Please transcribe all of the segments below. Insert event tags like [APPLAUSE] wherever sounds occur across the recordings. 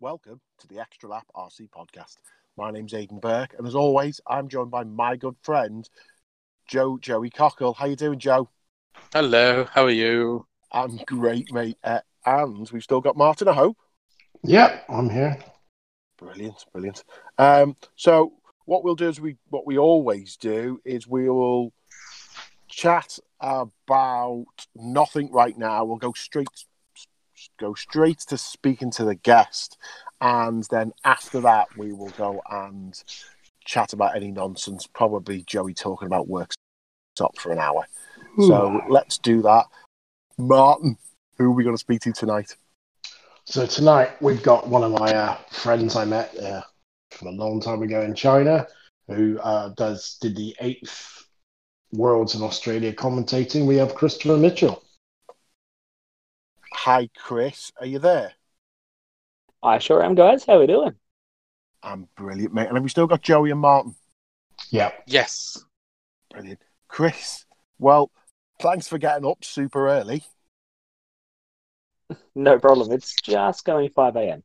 welcome to the Extra Lap RC podcast. My name's Aidan Burke, and as always, I'm joined by my good friend Joe Joey Cockle. How you doing, Joe? Hello, how are you? I'm great, mate. Uh, and we've still got Martin. I hope. Yep, I'm here. Brilliant, brilliant. Um, so what we'll do is we what we always do is we will chat about nothing right now. We'll go straight go straight to speaking to the guest, and then after that we will go and chat about any nonsense. Probably Joey talking about work stop for an hour. Ooh. So let's do that. Martin, who are we going to speak to tonight? So tonight we've got one of my uh, friends I met uh, from a long time ago in China, who uh, does did the eighth Worlds in Australia commentating. We have Christopher Mitchell. Hi, Chris. Are you there? I sure am, guys. How are we doing? I'm brilliant, mate. And have we still got Joey and Martin? Yeah. Yes. Brilliant. Chris, well, thanks for getting up super early. [LAUGHS] No problem. It's just going 5 a.m.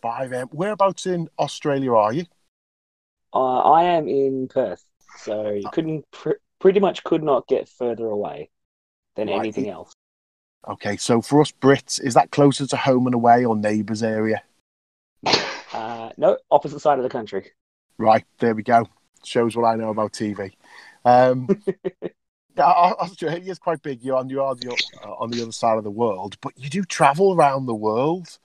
5 a.m. Whereabouts in Australia are you? Uh, I am in Perth, so you couldn't pr- pretty much could not get further away than Right. anything else. Okay, so for us Brits, is that closer to home and away or neighbours area? [LAUGHS] Uh, no, opposite side of the country. Right, there we go. Shows what I know about TV. Um, [LAUGHS] Australia is quite big. You're on, you're the, uh, on the other side of the world, but you do travel around the world.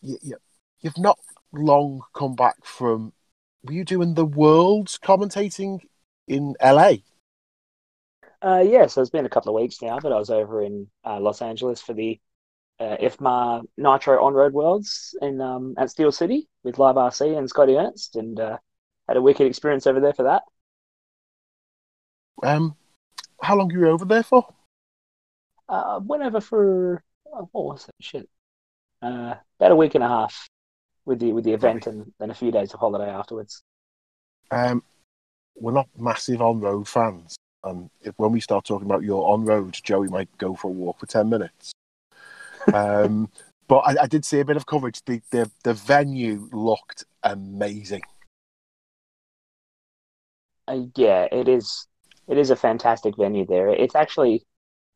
You, you, you've not long come back from. Were you doing the Worlds commentating in LA? Uh, yeah, so it's been a couple of weeks now, but I was over in uh, Los Angeles for the uh, IFMAR Nitro On Road Worlds in um, at Steel City with Live RC and Scotty Ernst, and uh, had a wicked experience over there for that. Um, how long were you over there for? Uh, went over for oh, what was that shit? Uh, about a week and a half with the with the event, and then a few days of holiday afterwards. Um, we're not massive on road fans, and if, when we start talking about your on road, Joey might go for a walk for ten minutes. Um, [LAUGHS] but I, I did see a bit of coverage. The, the the venue looked amazing. Uh, yeah, it is. It is a fantastic venue there. It's actually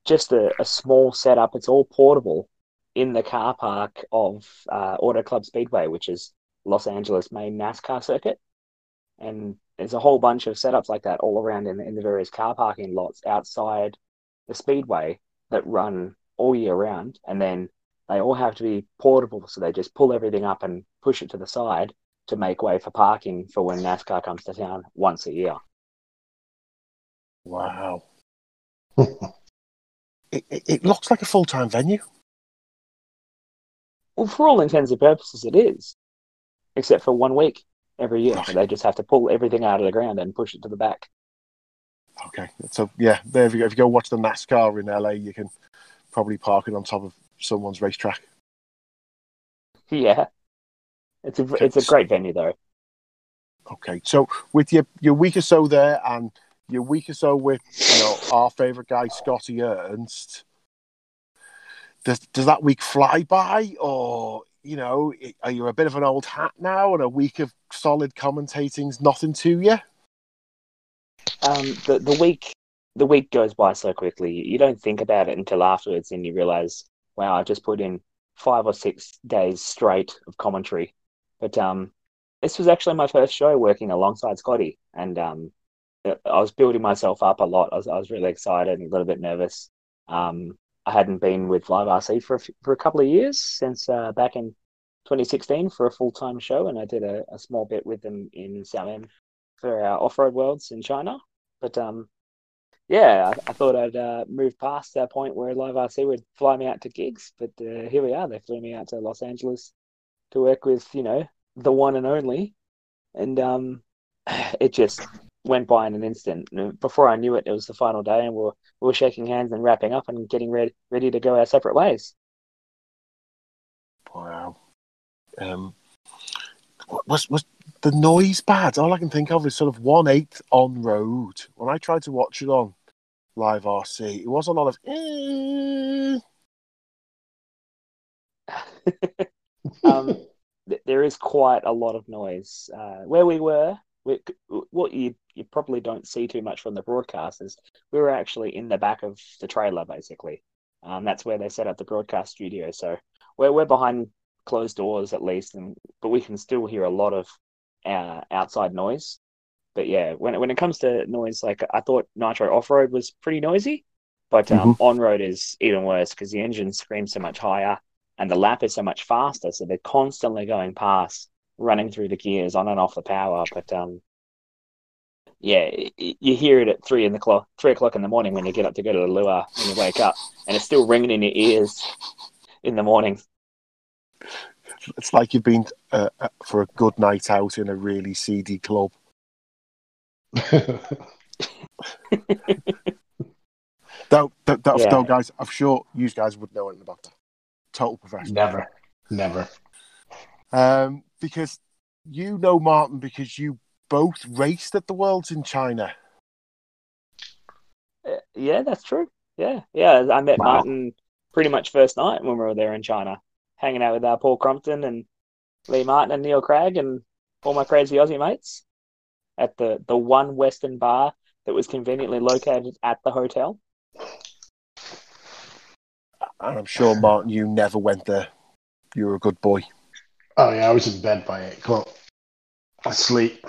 just a, a small setup. It's all portable in the car park of uh, Auto Club Speedway, which is Los Angeles main NASCAR circuit. And there's a whole bunch of setups like that all around in, in the various car parking lots outside the speedway that run all year round. And then they all have to be portable, so they just pull everything up and push it to the side to make way for parking for when NASCAR comes to town once a year. Wow. [LAUGHS] it, it, it looks like a full time venue. Well, for all intents and purposes, it is, except for one week every year. Right. They just have to pull everything out of the ground and push it to the back. Okay, so yeah, there you go. If you go watch the NASCAR in LA, you can probably park it on top of someone's racetrack. [LAUGHS] Yeah, it's a it's a great venue though. Okay, so with your your week or so there, and your week or so with you know our favorite guy Scotty Ernst, does does that week fly by, or you know, are you a bit of an old hat now, and a week of solid commentating's nothing to you? Um, the the week the week goes by so quickly. You don't think about it until afterwards, and you realize, wow, I just put in five or six days straight of commentary. But um, this was actually my first show working alongside Scotty, and um, I was building myself up a lot. I was, I was really excited and a little bit nervous. Um, I hadn't been with Live RC for a, for a couple of years since uh, back in 2016 for a full time show, and I did a, a small bit with them in Xiamen for our off road worlds in China. But um, yeah, I, I thought I'd uh, move past that point where Live RC would fly me out to gigs, but uh, here we are. They flew me out to Los Angeles to work with you know the one and only, and um, [SIGHS] it just went by in an instant. And Before I knew it, it was the final day, and we were, we were shaking hands and wrapping up and getting ready ready to go our separate ways. Wow. Um, was was the noise bad? All I can think of is sort of one eighth on road. When I tried to watch it on live RC, it was a lot of. [LAUGHS] Um, th- there is quite a lot of noise. Uh, where we were, we, what you you probably don't see too much from the broadcast is we were actually in the back of the trailer, basically. Um, that's where they set up the broadcast studio. So we're we're behind closed doors at least, and but we can still hear a lot of uh, outside noise. But yeah, when it, when it comes to noise, like I thought Nitro Off Road was pretty noisy, but um, Mhm. on road is even worse because the engine screams so much higher and the lap is so much faster, so they're constantly going past, running through the gears on and off the power. But um, yeah, y- y- you hear it at three in the clock, three o'clock in the morning when you get up to go to the lure when you wake up, and it's still ringing in your ears in the morning. It's like you've been uh, uh, for a good night out in a really seedy club. Though, though, though, Yeah. though, guys, I'm sure you guys would know anything about that. Total professional. never, never. Um, because you know Martin because you both raced at the Worlds in China. Uh, Yeah, that's true. Yeah, yeah. I met Wow. Martin pretty much first night when we were there in China, hanging out with uh, Paul Crumpton and Lee Martin and Neil Craig and all my crazy Aussie mates at the the one Western bar that was conveniently located at the hotel. And I'm sure, Martin, you never went there. You were a good boy. Oh yeah, I was in bed by eight o'clock. Asleep.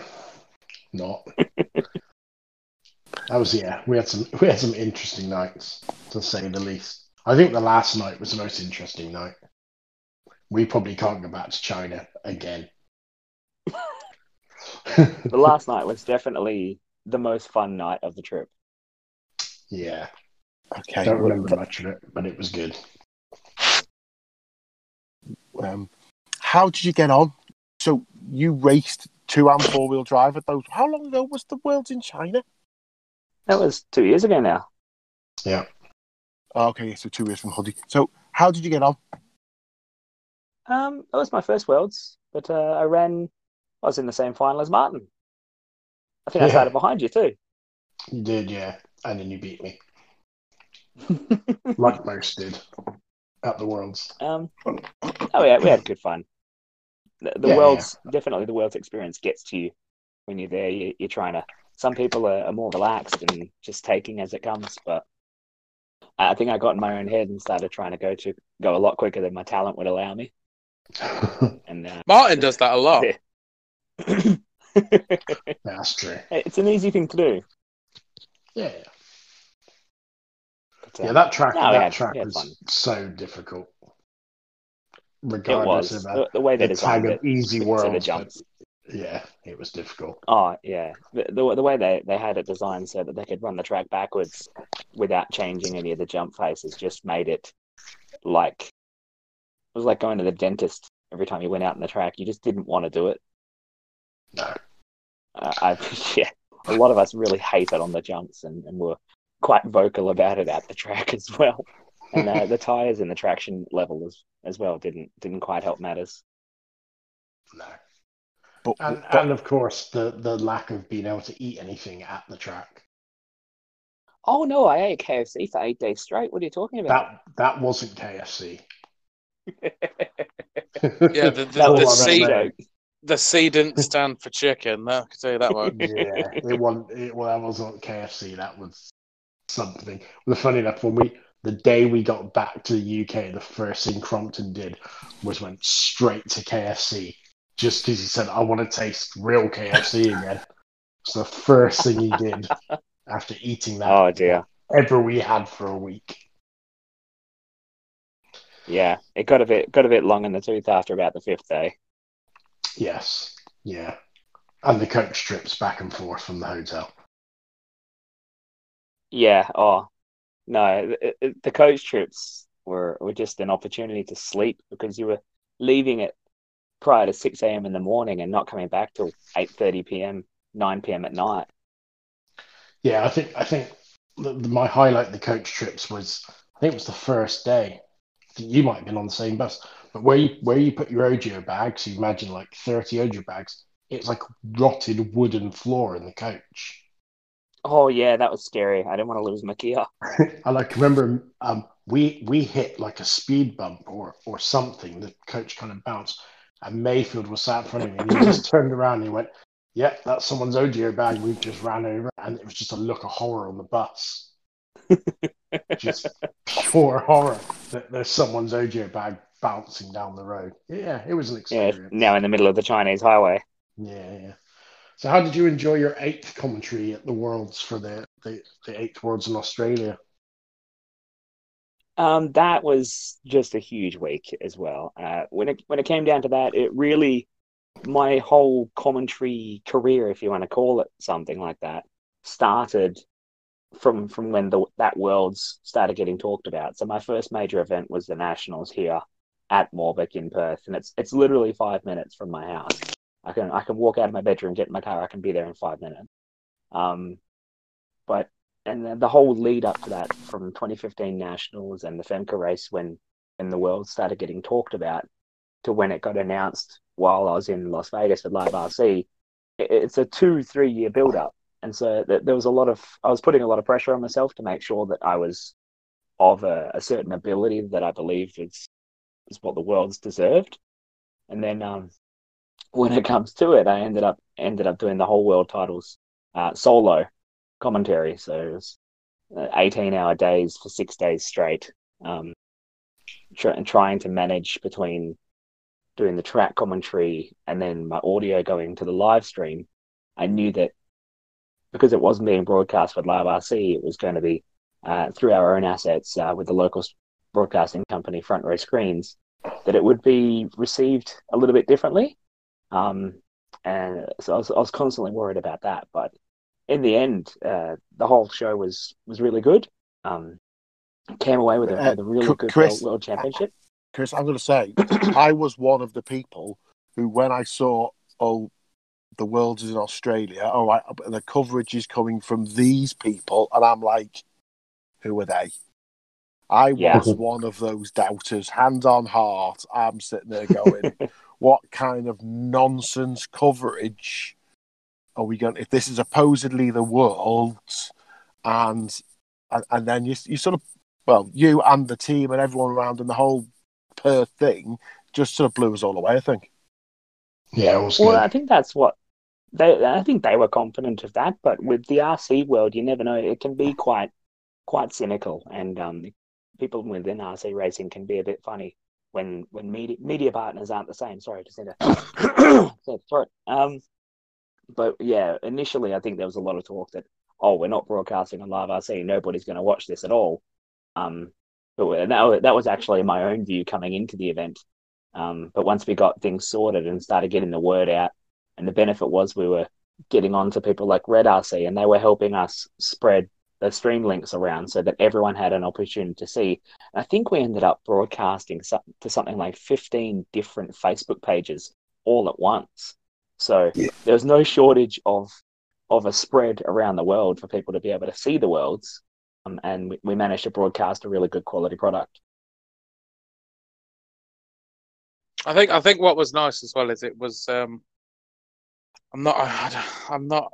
Not. that was yeah. We had some [LAUGHS] we had some interesting nights, to say the least. I think the last night was the most interesting night. We probably can't go back to China again. [LAUGHS] The last night was definitely the most fun night of the trip. yeah, Okay. I don't remember much of it, but it was good. Um, how did you get on? So you raced two and four wheel drive at those. How long ago was the Worlds in China? That was two years ago now. Yeah. Oh, okay, so two years from Huddy. So how did you get on? Um, that was my first Worlds, but uh, I ran. I was in the same final as Martin. I think I Yeah. started behind you too. You did, yeah, and then you beat me, [LAUGHS] like most did at the Worlds. Um, oh yeah, we had good fun. The, the Yeah, world's definitely the world's experience gets to you when you're there. You, you're trying to. Some people are, are more relaxed and just taking as it comes, but I think I got in my own head and started trying to go to go a lot quicker than my talent would allow me. [LAUGHS] And uh, Martin does that a lot. [LAUGHS] That's true. it's an easy thing to do. Yeah, But, uh, yeah. That track, no, that had- track we was fun. so difficult. It Regardless was of the, the way they the designed it. of easy world. the jumps. yeah, it was difficult. Oh yeah, the, the the way they they had it designed so that they could run the track backwards without changing any of the jump faces just made it like it was like going to the dentist every time you went out in the track. You just didn't want to do it. No. Uh, I [LAUGHS] yeah, a lot of us really hate it on the jumps and, and were quite vocal about it at the track as well. And uh, [LAUGHS] the tires and the traction level as as well didn't didn't quite help matters. No. But, And, but and of course, the, the lack of being able to eat anything at the track. Oh no, I ate KFC for eight days straight. What are you talking about? That that wasn't KFC. [LAUGHS] Yeah, the, the, [LAUGHS] That the, was was C, recommend. the C didn't stand for chicken. I can tell you that one. yeah, it wasn't. It, well, that wasn't KFC. That was something. Well, funny enough, when we the day we got back to the UK, the first thing Crompton did was went straight to KFC, just because he said, "I want to taste real KFC [LAUGHS] again." It's the first thing he did [LAUGHS] after eating that. Oh dear. Ever we had for a week. Yeah, it got a bit got a bit long in the tooth after about the fifth day. Yes. Yeah. And the coach trips back and forth from the hotel. Yeah. Oh no, it, it- the coach trips were were just an opportunity to sleep because you were leaving it prior to six a.m. in the morning and not coming back till eight thirty p.m., nine p.m. at night. Yeah, I think I think the, the, my highlight the coach trips was I think it was the first day. You might have been on the same bus, but where you where you put your Ogio bags, you imagine like thirty Ogio bags. It's like rotted wooden floor in the coach. Oh yeah, that was scary. I didn't want to lose my gear. [LAUGHS] I like remember um, we we hit like a speed bump or or something. The coach kind of bounced, and Mayfield was sat in front of me, and he just [CLEARS THROAT] turned around and he went, "Yep, that's someone's Ogio bag. We've just ran over," and it was just a look of horror on the bus, [LAUGHS] just pure horror that there's someone's Ogio bag bouncing down the road. Yeah, it was an Yeah, experience. now in the middle of the Chinese highway. Yeah, yeah. So, how did you enjoy your eighth commentary at the Worlds for the the, the eighth Worlds in Australia? Um, that was just a huge week as well. Uh, when it when it came down to that, it really my whole commentary career, if you want to call it something like that, started from from when the that worlds started getting talked about. So my first major event was the nationals here at Morbeck in Perth, and it's it's literally five minutes from my house. I can I can walk out of my bedroom, get in my car, I can be there in five minutes. Um, but and the whole lead up to that, from 2015 nationals and the Femca race, when when the world started getting talked about, to when it got announced while I was in Las Vegas at Live RC, it, it's a two three year build up, and so th- there was a lot of I was putting a lot of pressure on myself to make sure that I was of a, a certain ability that I believe is is what the world's deserved, and then um, when it comes to it, I ended up ended up doing the whole world titles uh, solo commentary. So it was uh, 18 hour days for six days straight. Um, tr- and trying to manage between doing the track commentary and then my audio going to the live stream. I knew that because it wasn't being broadcast with Live RC, it was going to be uh, through our own assets uh, with the local broadcasting company, Front Row Screens, that it would be received a little bit differently. Um, and so I was, I was constantly worried about that. But in the end, uh, the whole show was was really good. Um, came away with a, Uh, with a really Cr- good world, world championship. Chris, I'm going to say, [CLEARS THROAT] I was one of the people who, when I saw, oh, the world is in Australia, all right, and the coverage is coming from these people, and I'm like, who are they? I Yeah. was one of those doubters, hand on heart. I'm sitting there going, [LAUGHS] what kind of nonsense coverage are we going? If this is supposedly the world, and and, and then you you sort of, well, you and the team and everyone around and the whole Perth thing just sort of blew us all away. I think. Yeah, was Well. I think that's what they. I think they were confident of that, but with the RC world, you never know. It can be quite quite cynical, and um, people within RC racing can be a bit funny when when media media partners aren't the same. Sorry, just need to throat. [COUGHS] Um, but yeah, initially, I think there was a lot of talk that oh, we're not broadcasting on live RC. Nobody's going to watch this at all. Um, but that, that was actually my own view coming into the event. Um, but once we got things sorted and started getting the word out, and the benefit was we were getting on to people like Red RC, and they were helping us spread the stream links around so that everyone had an opportunity to see. I think we ended up broadcasting to something like 15 different Facebook pages all at once. So Yeah. there was no shortage of of a spread around the world for people to be able to see the worlds. Um, and we, we managed to broadcast a really good quality product. I think I think what was nice as well is it was. Um, I'm not. I, I'm not.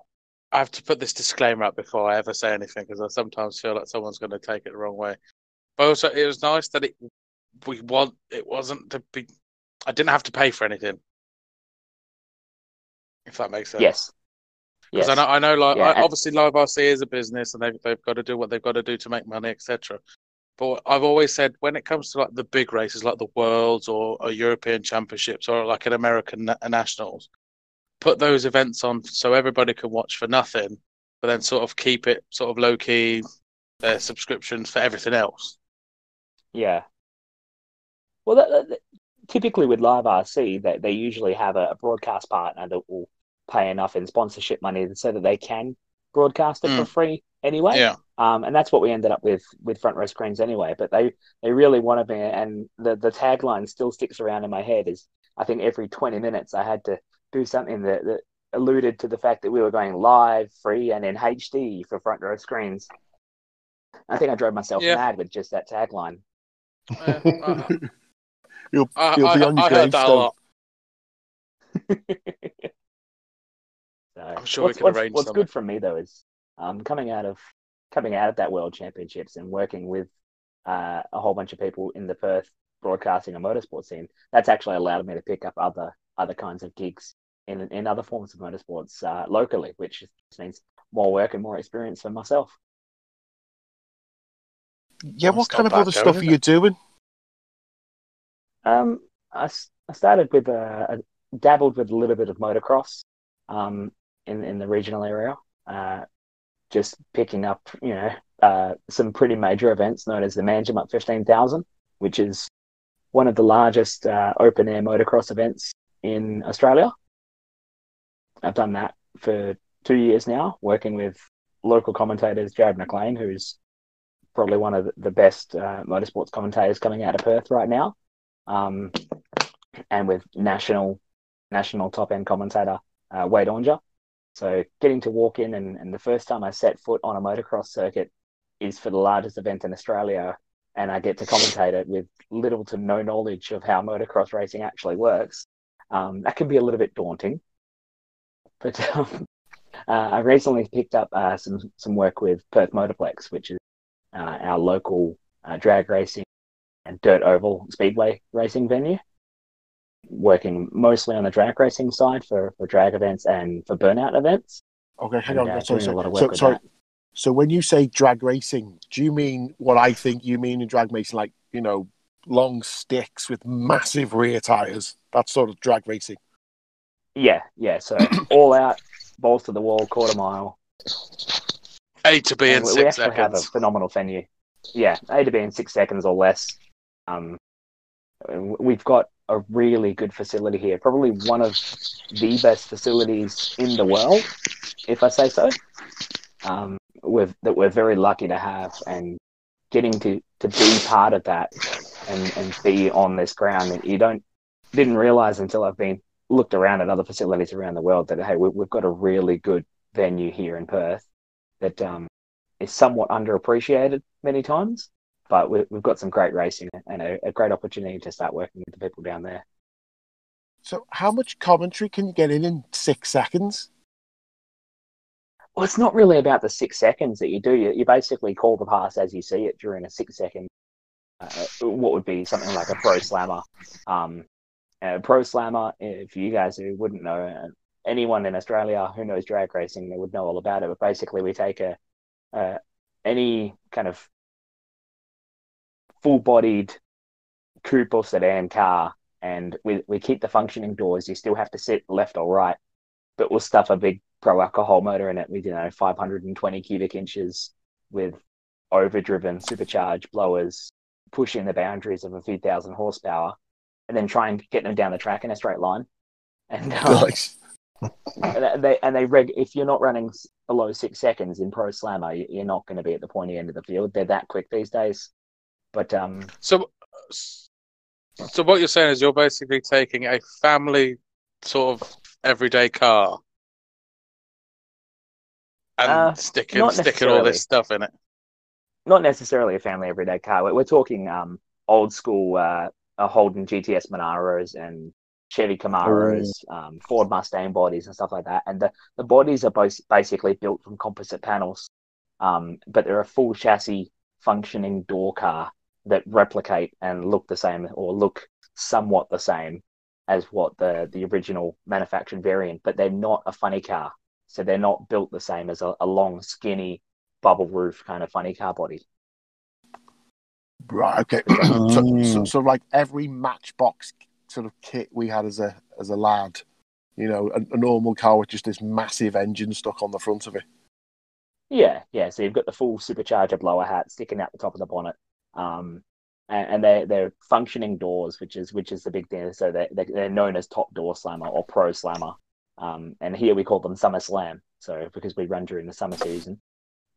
I have to put this disclaimer up before I ever say anything because I sometimes feel like someone's going to take it the wrong way. But also, it was nice that it we want. It wasn't to be. I didn't have to pay for anything. If that makes sense. Yes. Because Yes. I know, I know, like Yeah, I- and- obviously, Live RC is a business, and they've they've got to do what they've got to do to make money, etc. But I've always said when it comes to like the big races, like the Worlds or, or European Championships or like an American na- Nationals, put those events on so everybody can watch for nothing, but then sort of keep it sort of low key, their uh, subscriptions for everything else. Yeah. Well, that, that- typically with Live RC, they, they usually have a, a broadcast partner that will pay enough in sponsorship money so that they can broadcast it for Mm. free anyway. Yeah, Um, and that's what we ended up with with front row screens anyway. But they they really wanted me, and the the tagline still sticks around in my head. Is I think every twenty minutes I had to do something that, that alluded to the fact that we were going live, free, and in HD for front row screens. I think I drove myself Yeah. mad with just that tagline. Yeah, I, You'll, I, you'll be on your I heard that a gravestone. [LAUGHS] lot. I'm sure we can what's, arrange what's something. good for me though is um, coming out of coming out of that World Championships and working with uh, a whole bunch of people in the Perth broadcasting and motorsport scene, that's actually allowed me to pick up other other kinds of gigs in in other forms of motorsports uh, locally, which means more work and more experience for myself. Yeah, what kind of other going, stuff are you doing? Um, I, I started with a, I dabbled with a little bit of motocross um, in in the regional area, uh, just picking up you know uh, some pretty major events known as the Manjimup fifteen thousand, which is one of the largest uh, open air motocross events in Australia. I've done that for two years now, working with local commentators, Jared McLean, who's probably one of the- best uh, motorsports commentators coming out of Perth right now um, and with national national top end commentator uh, Wade Onger. So getting to walk in and, and the first time I set foot on a motocross circuit is for the largest event in Australia, and I get to commentate it with little to no knowledge of how motocross racing actually works. Um, that can be a little bit daunting, but um, [LAUGHS] uh, I recently picked up uh, some some work with Perth Motorplex, which is uh, our local uh, drag racing and dirt oval speedway racing venue. Working mostly on the drag racing side for, for drag events and for burnout events. Okay, hang and, on. uh, sorry, doing a lot of sorry. work So, sorry. So when you say drag racing, do you mean what I think you mean in drag racing, like you know, long sticks with massive rear tires? That's sort of drag racing. Yeah, yeah. So [COUGHS] all out, balls to the wall, quarter mile. A to B in we, we six actually have a phenomenal venue. Yeah, A to B in six seconds or less. Um, we've got a really good facility here, probably one of the best facilities in the world, if I say so. Um, we've, that we're very lucky to have, and getting to, to be part of that and, and be on this ground that you don't didn't realize until I've been looked around at other facilities around the world that hey, we, we've got a really good venue here in Perth that um, is somewhat underappreciated many times, but we, we've got some great racing and a, a great opportunity to start working with the people down there. So how much commentary can you get in in six seconds? Well, it's not really about the six seconds that you do. You, you basically call the pass as you see it during a six second, uh, what would be something like a pro slammer. Um, a pro slammer, if you guys who wouldn't know, anyone in Australia who knows drag racing, they would know all about it. But basically, we take a, uh, any kind of full bodied coupe or sedan car and we, we keep the functioning doors. You still have to sit left or right, but we'll stuff a big pro alcohol motor in it with, you know, 520 cubic inches with overdriven supercharged blowers, pushing the boundaries of a few thousand horsepower, and then try and get them down the track in a straight line. And, Nice. And they and they reg if you're not running below six seconds in pro slammer, you- you're not going to be at the pointy end of the field. They're that quick these days. But um, So, so what you're saying is you're basically taking a family sort of everyday car and Uh, sticking sticking all this stuff in it. not necessarily a family everyday car. We're, we're talking um, old school uh, uh, Holden GTS Monaros and Chevy Camaros, um, Ford Mustang bodies and stuff like that. And the, the bodies are both basically built from composite panels, um, but they're a full chassis functioning door car that replicate and look the same or look somewhat the same as what the, the original manufactured variant, but they're not a funny car. So they're not built the same as a, a long, skinny, bubble roof kind of funny car body. Right. Okay. [CLEARS THROAT] so, so, so, like every Matchbox sort of kit we had as a as a lad, you know, a, a normal car with just this massive engine stuck on the front of it. Yeah, yeah. So you've got the full supercharger blower hat sticking out the top of the bonnet, um, and, and they're they're functioning doors, which is which is the big thing. So they're they're known as top door slammer or pro slammer, um, and here we call them summer slam. So because we run during the summer season,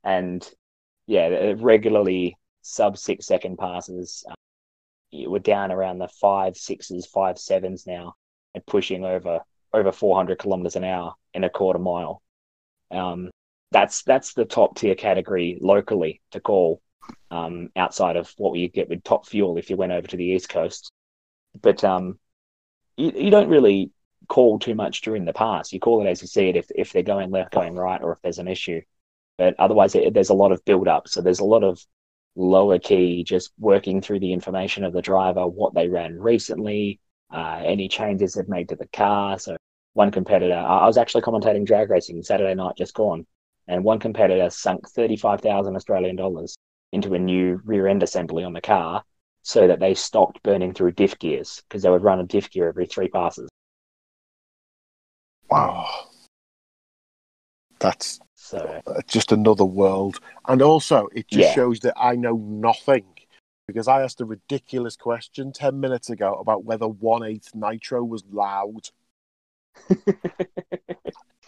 and yeah, regularly sub six second passes. We're down around the five sixes, five sevens now, and pushing over over 400 kilometers an hour in a quarter mile. Um, that's that's the top tier category locally to call um, outside of what you get with top fuel if you went over to the east coast. But um, you, you don't really call too much during the pass. You call it as you see it if if they're going left, going right, or if there's an issue. But otherwise, it, there's a lot of build up. So there's a lot of lower key, just working through the information of the driver, what they ran recently, uh, any changes they've made to the car. So one competitor, I was actually commentating drag racing Saturday night just gone, and one competitor sunk 35,000 Australian dollars into a new rear end assembly on the car so that they stopped burning through diff gears because they would run a diff gear every three passes. Wow. That's So just another world. And also, it just Yeah. shows that I know nothing because I asked a ridiculous question 10 minutes ago about whether 1 8 nitro was loud. [LAUGHS]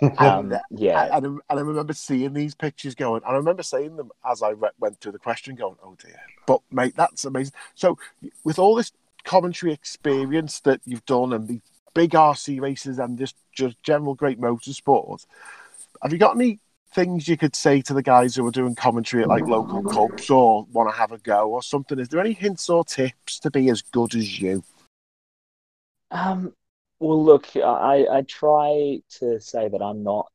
um, And, yeah, and, and I remember seeing these pictures going, and I remember saying them as I re- went through the question, going, "Oh dear!" But mate, that's amazing. So, with all this commentary experience that you've done, and the big RC races, and just just general great motorsport, have you got any things you could say to the guys who are doing commentary at like local clubs or want to have a go or something? Is there any hints or tips to be as good as you? Um, well, look, I, I try to say that I'm not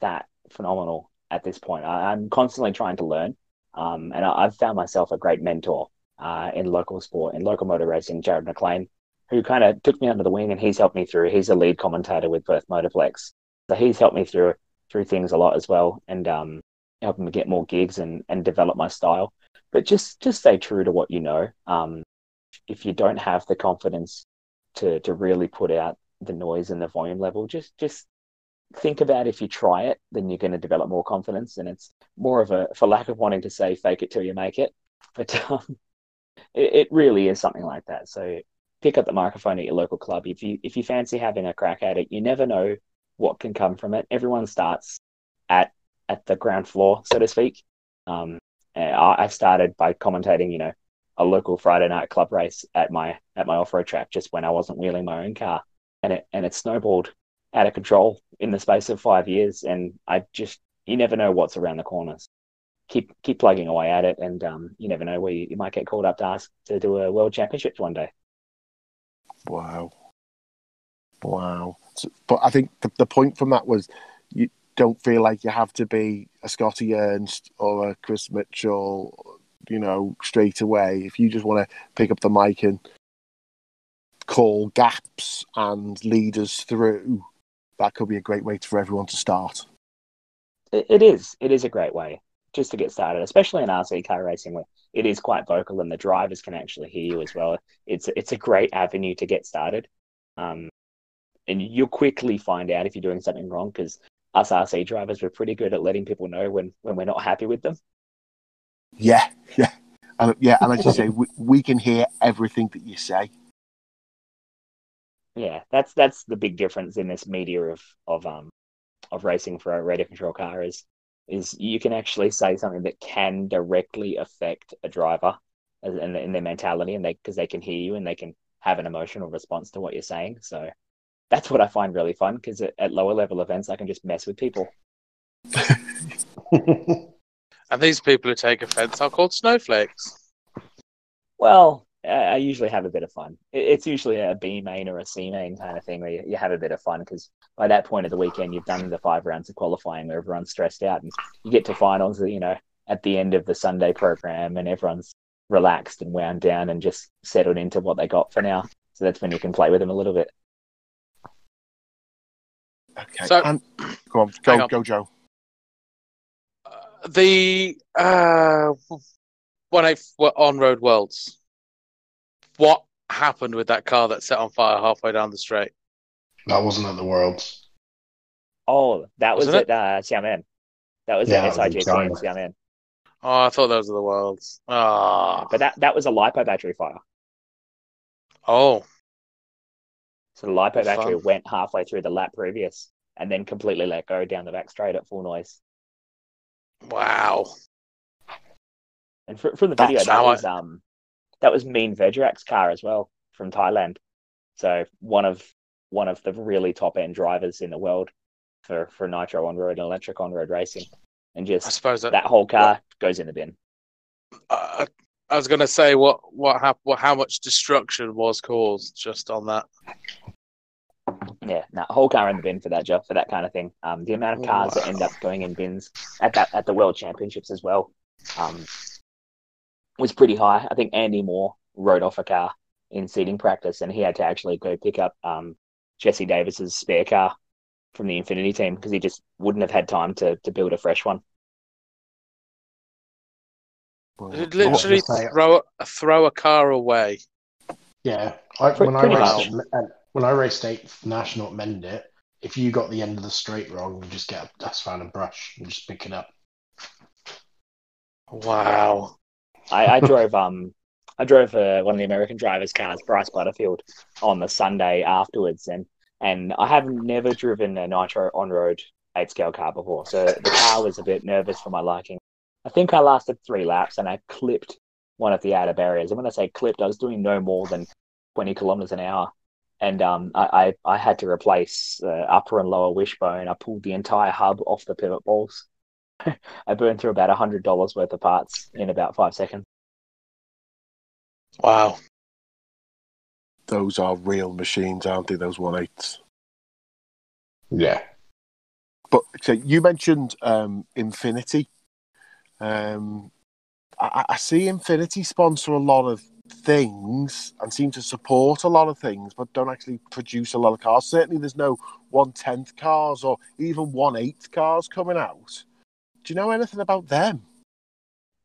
that phenomenal at this point. I, I'm constantly trying to learn, um, and I, I've found myself a great mentor uh, in local sport, in local motor racing, Jared McLean, who kind of took me under the wing and he's helped me through. He's a lead commentator with Perth Motorplex, so he's helped me through through things a lot as well, and um, helping me get more gigs and and develop my style. But just just stay true to what you know. Um, if you don't have the confidence to to really put out the noise and the volume level. Just just think about if you try it, then you're going to develop more confidence, and it's more of a for lack of wanting to say fake it till you make it, but [LAUGHS] um, it, it really is something like that. So pick up the microphone at your local club if you if you fancy having a crack at it. You never know what can come from it. Everyone starts at at the ground floor, so to speak. Um, I, I started by commentating, you know, a local Friday night club race at my at my off road track just when I wasn't wheeling my own car, and it and it snowballed out of control in the space of five years. And I just you never know what's around the corners. Keep keep plugging away at it, and um, you never know where you, you might get called up to ask to do a world championships one day. Wow. Wow. But I think the, the point from that was you don't feel like you have to be a Scotty Ernst or a Chris Mitchell, you know, straight away. If you just want to pick up the mic and call gaps and lead us through, that could be a great way for everyone to start. It, it is. It is a great way just to get started, especially in RC car racing where it is quite vocal and the drivers can actually hear you as well. It's it's a great avenue to get started, um, and you'll quickly find out if you're doing something wrong because us RC drivers we're pretty good at letting people know when when we're not happy with them. Yeah, yeah. And, yeah, and as you say, we, we can hear everything that you say. Yeah, that's that's the big difference in this media of of um of racing for a radio control car is is you can actually say something that can directly affect a driver as- in, in their mentality, and they because they can hear you and they can have an emotional response to what you're saying. So that's what I find really fun because at, at lower level events, I can just mess with people. [LAUGHS] And these people who take offence are called snowflakes. Well, I, I usually have a bit of fun. It, it's usually a B main or a C main kind of thing where you, you have a bit of fun because by that point of the weekend, you've done the five rounds of qualifying where everyone's stressed out and you get to finals, you know, at the end of the Sunday program and everyone's relaxed and wound down and just settled into what they got for now. So that's when you can play with them a little bit. Okay. So- and, go on, go, on. go, Joe. Uh, the uh, when I were on Road Worlds, what happened with that car that set on fire halfway down the straight? that wasn't at the Worlds. Oh, that was Wasn't at uh, Xiamen. That was Yeah, at that was in SIGC in China. Xiamen. Oh, I thought those were the Worlds. Ah, But that, that was a LiPo battery fire. oh, So the LiPo battery fun. went halfway through the lap previous and then completely let go down the back straight at full noise. wow. And fr- from the That's video, that how I- was um that was Meen Vejrak's car as well from Thailand. So one of one of the really top end drivers in the world for for nitro on road and electric on road racing, and just I suppose that. that whole car goes in the bin. Uh, I was going to say what what happened. What, how much destruction was caused just on that? Yeah, that whole car in the bin for that job for that kind of thing. Um, the amount of cars that end up going in bins at that at the world championships as well. Um, was pretty high. I think Andy Moore rode off a car in seating practice, and he had to actually go pick up um, Jesse Davis's spare car from the Infinity team because he just wouldn't have had time to to build a fresh one. You'd literally throw throw a car away. Yeah, I, when I raced when I raced eighth national at Mendit, if you got the end of the straight wrong, you just get a dust fan and brush and just pick it up. Wow. I, I drove um I drove uh, one of the American drivers' cars, Bryce Butterfield, on the Sunday afterwards, and and I have never driven a nitro on road eight scale car before, so the car was a bit nervous for my liking. I think I lasted three laps and I clipped one of the outer barriers, and when I say clipped, I was doing no more than twenty kilometers an hour, and um I I, I had to replace uh, upper and lower wishbone. I pulled the entire hub off the pivot balls. [LAUGHS] I burned through about a hundred dollars worth of parts in about five seconds. Wow. Those are real machines, aren't they? Those one eights. Yeah. But so you mentioned um, Infinity. Um, I, I see Infinity sponsor a lot of things and seem to support a lot of things, but don't actually produce a lot of cars. Certainly, there's no one tenth cars or even one eighth cars coming out. Do you know anything about them?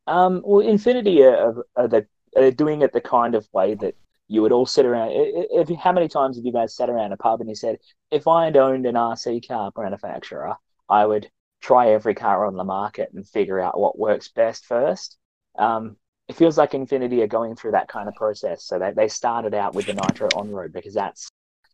Um, well, Infinity are, are, the, are doing it the kind of way that you would all sit around. If, how many times have you guys sat around a pub and you said, if I had owned an RC car manufacturer, I would try every car on the market and figure out what works best first. Um, it feels like Infinity are going through that kind of process. So they, they started out with the Nitro on road because that's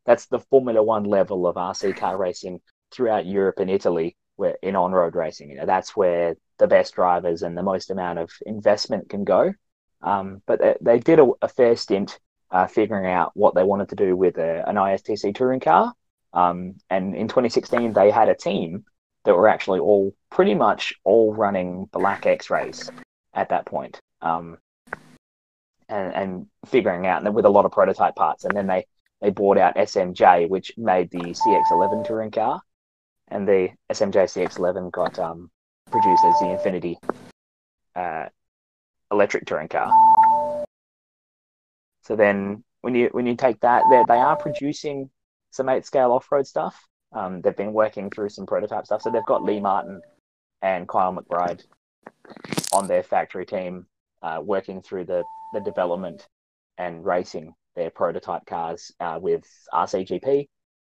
that's the Formula One level of RC car racing throughout Europe and Italy where in on-road racing. You know, that's where the best drivers and the most amount of investment can go. Um, but they, they, did a, a fair stint uh, figuring out what they wanted to do with a, an ISTC touring car. Um, and in 2016, they had a team that were actually all pretty much all running black X-rays at that point, um, and, and figuring out and with a lot of prototype parts. And then they they bought out SMJ, which made the CX11 touring car, and the SMJ CX11 got um, produced as the Infinity uh, electric touring car. So then, when you when you take that, they they are producing some eight scale off road stuff. Um, they've been working through some prototype stuff. So they've got Lee Martin and Kyle McBride on their factory team, uh, working through the the development and racing their prototype cars uh, with RCGP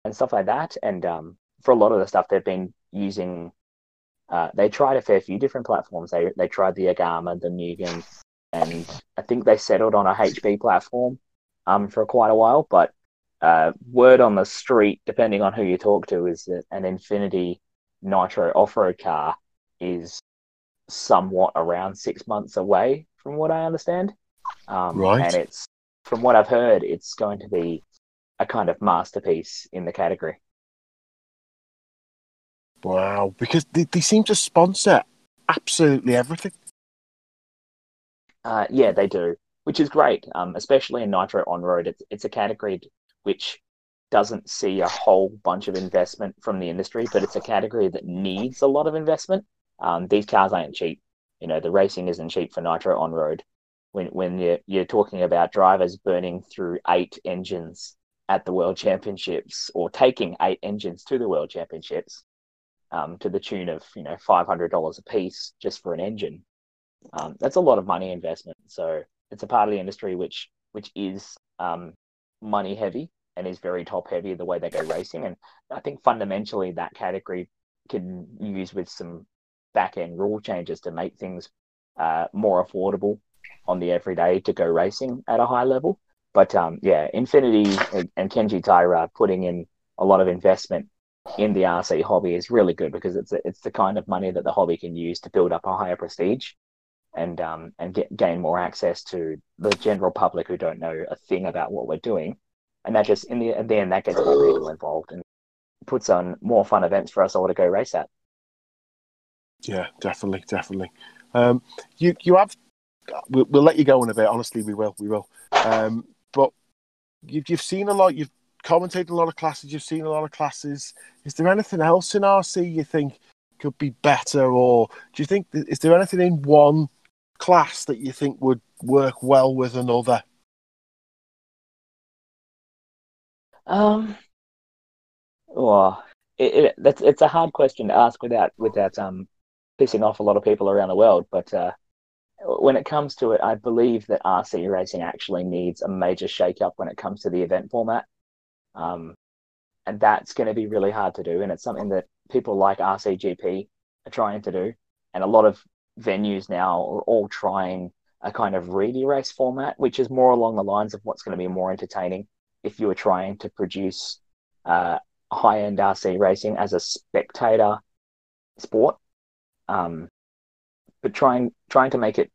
and stuff like that. And um, for a lot of the stuff they've been using uh, they tried a fair few different platforms. They they tried the Agama, the Mugen, and I think they settled on a HB platform um, for quite a while. But uh, word on the street, depending on who you talk to, is that an Infinity Nitro off-road car is somewhat around six months away, from what I understand. Um, right. And it's from what I've heard, it's going to be a kind of masterpiece in the category. Wow, because they, they seem to sponsor absolutely everything. Uh, yeah, they do, which is great, um, especially in Nitro on road. It's, it's a category which doesn't see a whole bunch of investment from the industry, but it's a category that needs a lot of investment. Um, these cars aren't cheap. You know, the racing isn't cheap for Nitro on road. When when you're, you're talking about drivers burning through eight engines at the World Championships or taking eight engines to the World Championships, um, to the tune of you know five hundred dollars a piece just for an engine. Um, that's a lot of money investment. So it's a part of the industry which which is um, money heavy and is very top heavy the way they go racing. And I think fundamentally that category can use with some back end rule changes to make things uh, more affordable on the everyday to go racing at a high level. But um, yeah, Infinity and Kenji Taira putting in a lot of investment in the RC hobby is really good because it's it's the kind of money that the hobby can use to build up a higher prestige and um and get gain more access to the general public who don't know a thing about what we're doing and that just in the, in the end that gets more people [SIGHS] involved and puts on more fun events for us all to go race at. Yeah definitely definitely. Um you you have we'll, we'll let you go in a bit. Honestly we will we will. Um but you've, you've seen a lot you've commentated a lot of classes you've seen a lot of classes. Is there anything else in rc you think could be better or do you think is there anything in one class that you think would work well with another? Um, well, it, it, that's it's a hard question to ask without without um pissing off a lot of people around the world. But uh, when it comes to it, I believe that RC racing actually needs a major shake-up when it comes to the event format. Um, and that's going to be really hard to do. And it's something that people like RCGP are trying to do. And a lot of venues now are all trying a kind of reedy race format, which is more along the lines of what's going to be more entertaining if you were trying to produce uh, high end RC racing as a spectator sport. Um, but trying trying to make it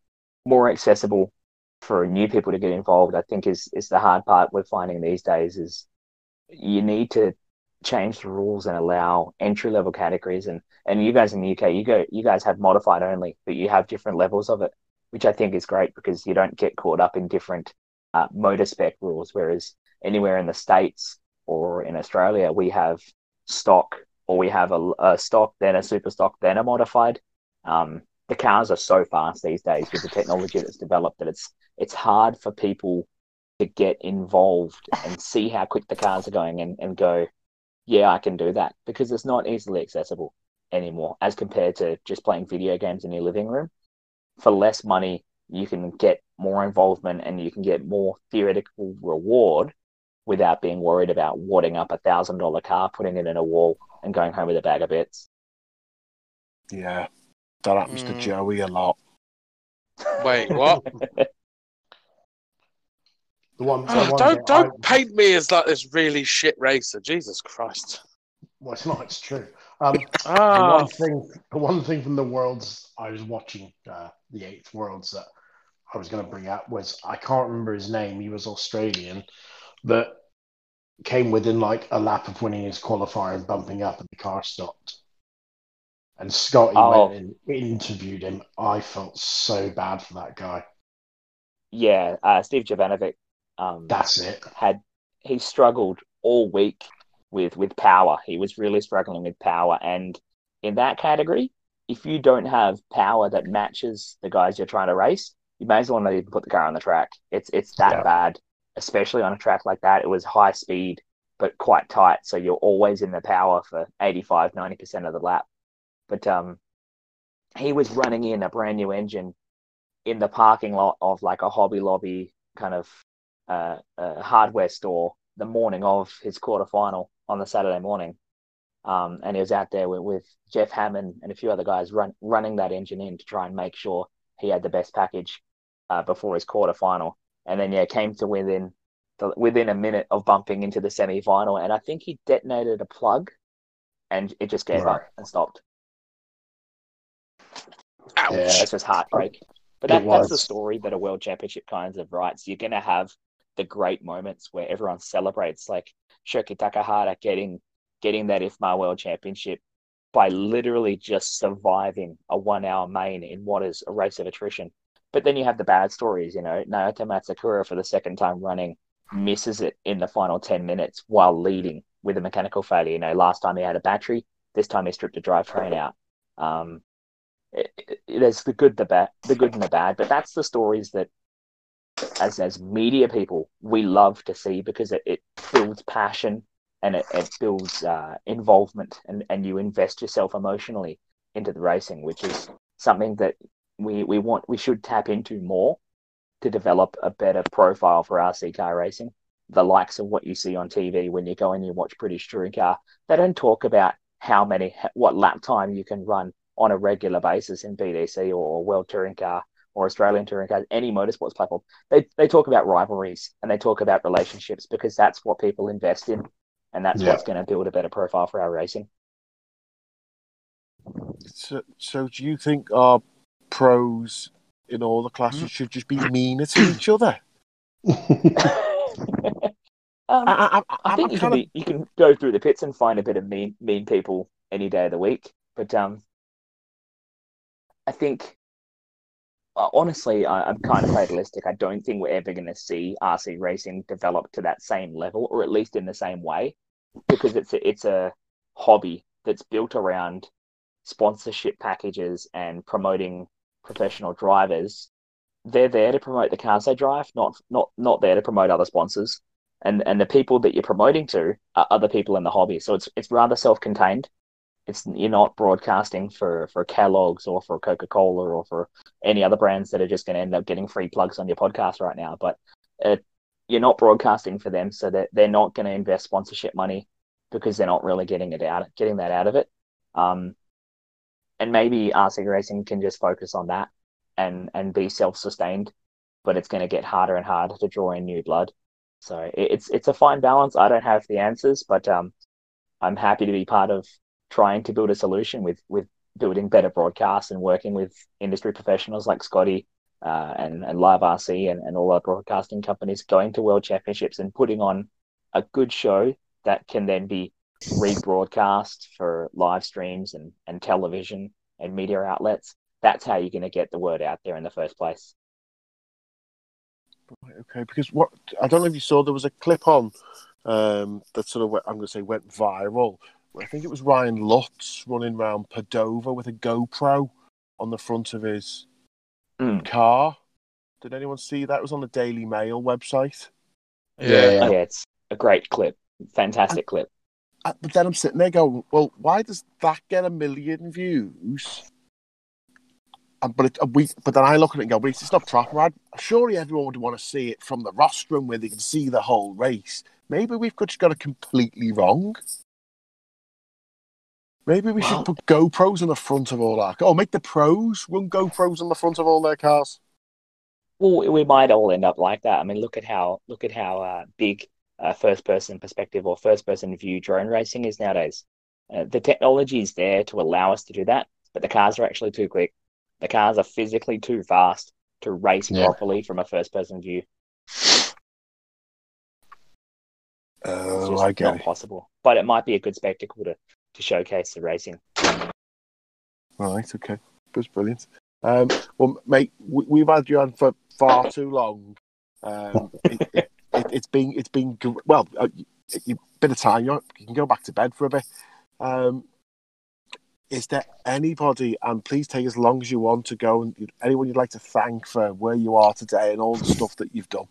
more accessible for new people to get involved, I think is is the hard part we're finding these days. Is you need to change the rules and allow entry level categories and and you guys in the UK you go you guys have modified only but you have different levels of it which I think is great because you don't get caught up in different uh, motor spec rules whereas anywhere in the states or in Australia we have stock or we have a, a stock then a super stock then a modified um, the cars are so fast these days with the technology that's developed that it's it's hard for people to get involved and see how quick the cars are going and, and go, yeah, I can do that because it's not easily accessible anymore as compared to just playing video games in your living room. For less money, you can get more involvement and you can get more theoretical reward without being worried about wadding up a thousand dollar car, putting it in a wall, and going home with a bag of bits. Yeah, that happens mm. to Joey a lot. Wait, what? [LAUGHS] The one, oh, one don't don't I, paint me as like this really shit racer. Jesus Christ. Well, it's not. It's true. Um, [LAUGHS] ah. The one thing, the one thing from the worlds I was watching, uh, the eighth worlds that I was going to bring up was I can't remember his name. He was Australian, that came within like a lap of winning his qualifier and bumping up, and the car stopped. And Scotty oh. went and interviewed him. I felt so bad for that guy. Yeah, uh, Steve Jovanovic um, That's it. Had he struggled all week with with power. He was really struggling with power, and in that category, if you don't have power that matches the guys you're trying to race, you may as well not even put the car on the track. It's it's that yeah. bad, especially on a track like that. It was high speed but quite tight, so you're always in the power for 85, 90% of the lap. But um, he was running in a brand new engine in the parking lot of like a Hobby Lobby kind of uh, a hardware store the morning of his quarterfinal on the Saturday morning. Um, and he was out there with, with, Jeff Hammond and a few other guys run, running that engine in to try and make sure he had the best package uh, before his quarterfinal. And then, yeah, came to within the, within a minute of bumping into the semi final. And I think he detonated a plug and it just gave right. up and stopped. Ouch. Yeah. It's just heartbreak. But that, that's the story that a world championship kinds of writes. You're going to have the great moments where everyone celebrates, like Shoki Takahata getting getting that IFMAR World Championship by literally just surviving a one hour main in what is a race of attrition. But then you have the bad stories, you know, Naoto Matsukura for the second time running misses it in the final 10 minutes while leading with a mechanical failure. You know, last time he had a battery, this time he stripped a drivetrain out. Um, it, it, there's the good, the bad, the good and the bad, but that's the stories that as as media people we love to see because it, it builds passion and it, it builds uh, involvement and, and you invest yourself emotionally into the racing which is something that we, we want we should tap into more to develop a better profile for RC car racing the likes of what you see on TV when you go and you watch British Touring Car they don't talk about how many what lap time you can run on a regular basis in BDC or World Touring Car or Australian touring cars, any motorsports platform, they, they talk about rivalries and they talk about relationships because that's what people invest in and that's yeah. what's going to build a better profile for our racing. So, so do you think our pros in all the classes mm. should just be meaner to each other? [LAUGHS] um, I, I, I, think you can, be, you can go through the pits and find a bit of mean mean people any day of the week, but um, I think uh, honestly, I, am kind of fatalistic. I don't think we're ever going to see RC racing develop to that same level, or at least in the same way, because it's a, it's a hobby that's built around sponsorship packages and promoting professional drivers they're there to promote the cars they drive, not not not there to promote other sponsors. And and the people that you're promoting to are other people in the hobby. So it's it's rather self-contained. It's you're not broadcasting for for Kellogg's or for Coca Cola or for any other brands that are just going to end up getting free plugs on your podcast right now. But it, you're not broadcasting for them, so that they're not going to invest sponsorship money because they're not really getting it out, getting that out of it. Um, and maybe RC Racing can just focus on that and and be self sustained, but it's going to get harder and harder to draw in new blood. So it's it's a fine balance. I don't have the answers, but um, I'm happy to be part of trying to build a solution with with building better broadcasts and working with industry professionals like Scotty uh, and and Live RC and, and all our broadcasting companies going to World Championships and putting on a good show that can then be rebroadcast for live streams and, and television and media outlets. That's how you're going to get the word out there in the first place. Okay, because what I don't know if you saw, there was a clip on um, that sort of went, I'm going to say went viral. I think it was Ryan Lutz running around Padova with a GoPro on the front of his Mm. car. Did anyone see that? It was on the Daily Mail website. Yeah, Yeah, yeah. Yeah, it's a great clip, fantastic clip. But then I'm sitting there going, well, why does that get a million views? And, but it, we, but then I look at it and go, but it's not proper. I'd, surely everyone would want to see it from the rostrum where they can see the whole race. Maybe we've just got it completely wrong. Maybe we Well- should put GoPros on the front of all our. Cars. Oh, make the pros run GoPros on the front of all their cars. Well, we might all end up like that. I mean, look at how look at how uh, big uh, first person perspective or first person view drone racing is nowadays. Uh, the technology is there to allow us to do that, but the cars are actually too quick. The cars are physically too fast to race Yeah. properly from a first person view. It's Oh, just I get not possible. But it might be a good spectacle to, to showcase the racing. Right, okay. That's brilliant. Um, well, mate, we, we've had you on for far too long. Um, it, it, it's been, it's been, well, a you, bit of time. You're, can go back to bed for a bit. Um, is there anybody, and please take as long as you want to go, and anyone you'd like to thank for where you are today and all the stuff that you've done?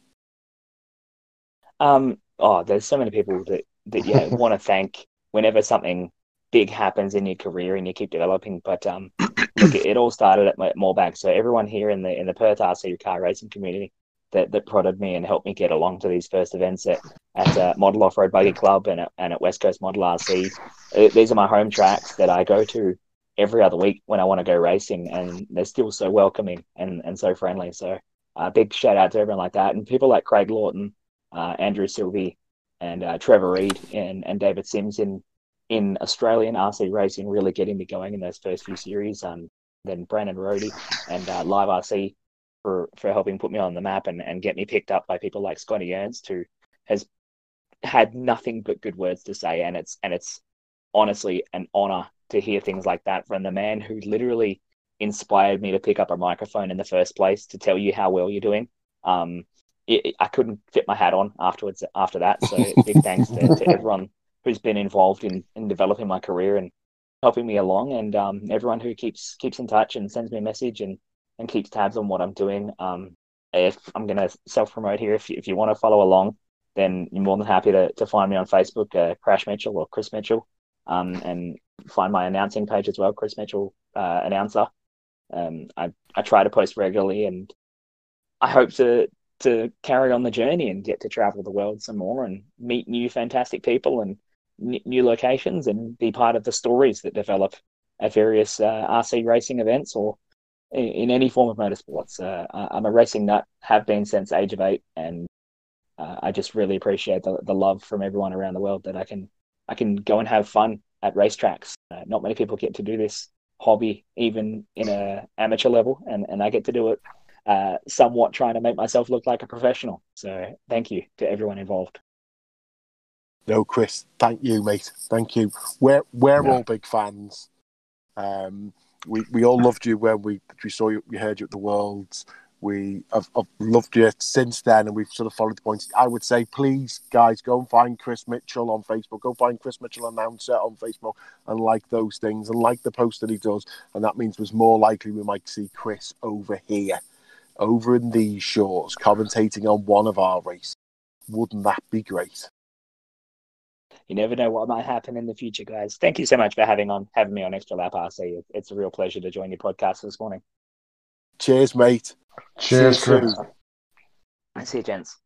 Um, oh, there's so many people that that you want to thank whenever something big happens in your career and you keep developing. But um, look, it, it all started at Mo- Moorbag. So everyone here in the in the Perth RC car racing community that, that prodded me and helped me get along to these first events at at uh, Model Off Road Buggy Club and at, and at West Coast Model RC. Uh, These are my home tracks that I go to every other week when I want to go racing, and they're still so welcoming and and so friendly. So. Uh, big shout out to everyone like that, and people like Craig Lawton, uh, Andrew Sylvie, and uh, Trevor Reed and, and David Sims in in Australian RC racing, really getting me going in those first few series. Um, then Brandon Rody and uh, Live RC for for helping put me on the map and, and get me picked up by people like Scotty Ernst, who has had nothing but good words to say, and it's and it's honestly an honor to hear things like that from the man who literally inspired me to pick up a microphone in the first place to tell you how well you're doing. Um, it, it- I couldn't fit my hat on afterwards after that. So [LAUGHS] big thanks to, to everyone who's been involved in, in developing my career and helping me along, and um, everyone who keeps keeps in touch and sends me a message and, and keeps tabs on what I'm doing. Um, if I'm going to self promote here, if you, if you want to follow along, then you're more than happy to, to find me on Facebook, uh, Crash Mitchell or Chris Mitchell, um, and find my announcing page as well, Chris Mitchell uh, announcer. Um, I I try to post regularly, and I hope to to carry on the journey and get to travel the world some more and meet new fantastic people and n- new locations and be part of the stories that develop at various uh, RC racing events or in, in any form of motorsports. Uh, I'm a racing nut, have been since age of eight, and uh, I just really appreciate the, the love from everyone around the world that I can I can go and have fun at racetracks. Uh, not many people get to do this hobby even in a amateur level, and, and I get to do it uh, somewhat trying to make myself look like a professional. So thank you to everyone involved. No, Chris, thank you, mate. Thank you. We're we're Yeah. all big fans. Um, we we all loved you when we we saw you, we heard you at the Worlds. We have, have loved you since then, and we've sort of followed the points. I would say, please, guys, go and find Chris Mitchell on Facebook. Go find Chris Mitchell announcer on Facebook, and like those things, and like the post that he does. And that means there's more likely we might see Chris over here. over in these shorts commentating on one of our races. Wouldn't that be great? You never know what might happen in the future, guys. Thank you so much for having on having me on Extra Lap RC. It's a real pleasure to join your podcast this morning. Cheers, mate. Cheers, Chris. I see you, gents.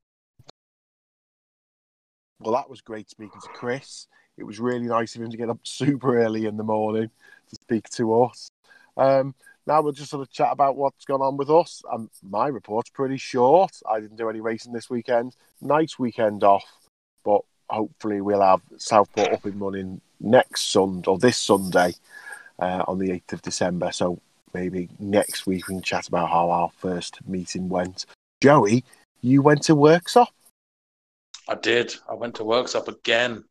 Well, that was great speaking to Chris. It was really nice of him to get up super early in the morning to speak to us. Um, now we'll just sort of chat about what's gone on with us. Um, my report's pretty short. I didn't do any racing this weekend. Nice weekend off, but hopefully we'll have Southport up and running next Sunday or this Sunday uh, on the 8th of December. So maybe next week we can chat about how our first meeting went. Joey, you went to Worksop. I did. I went to Worksop again.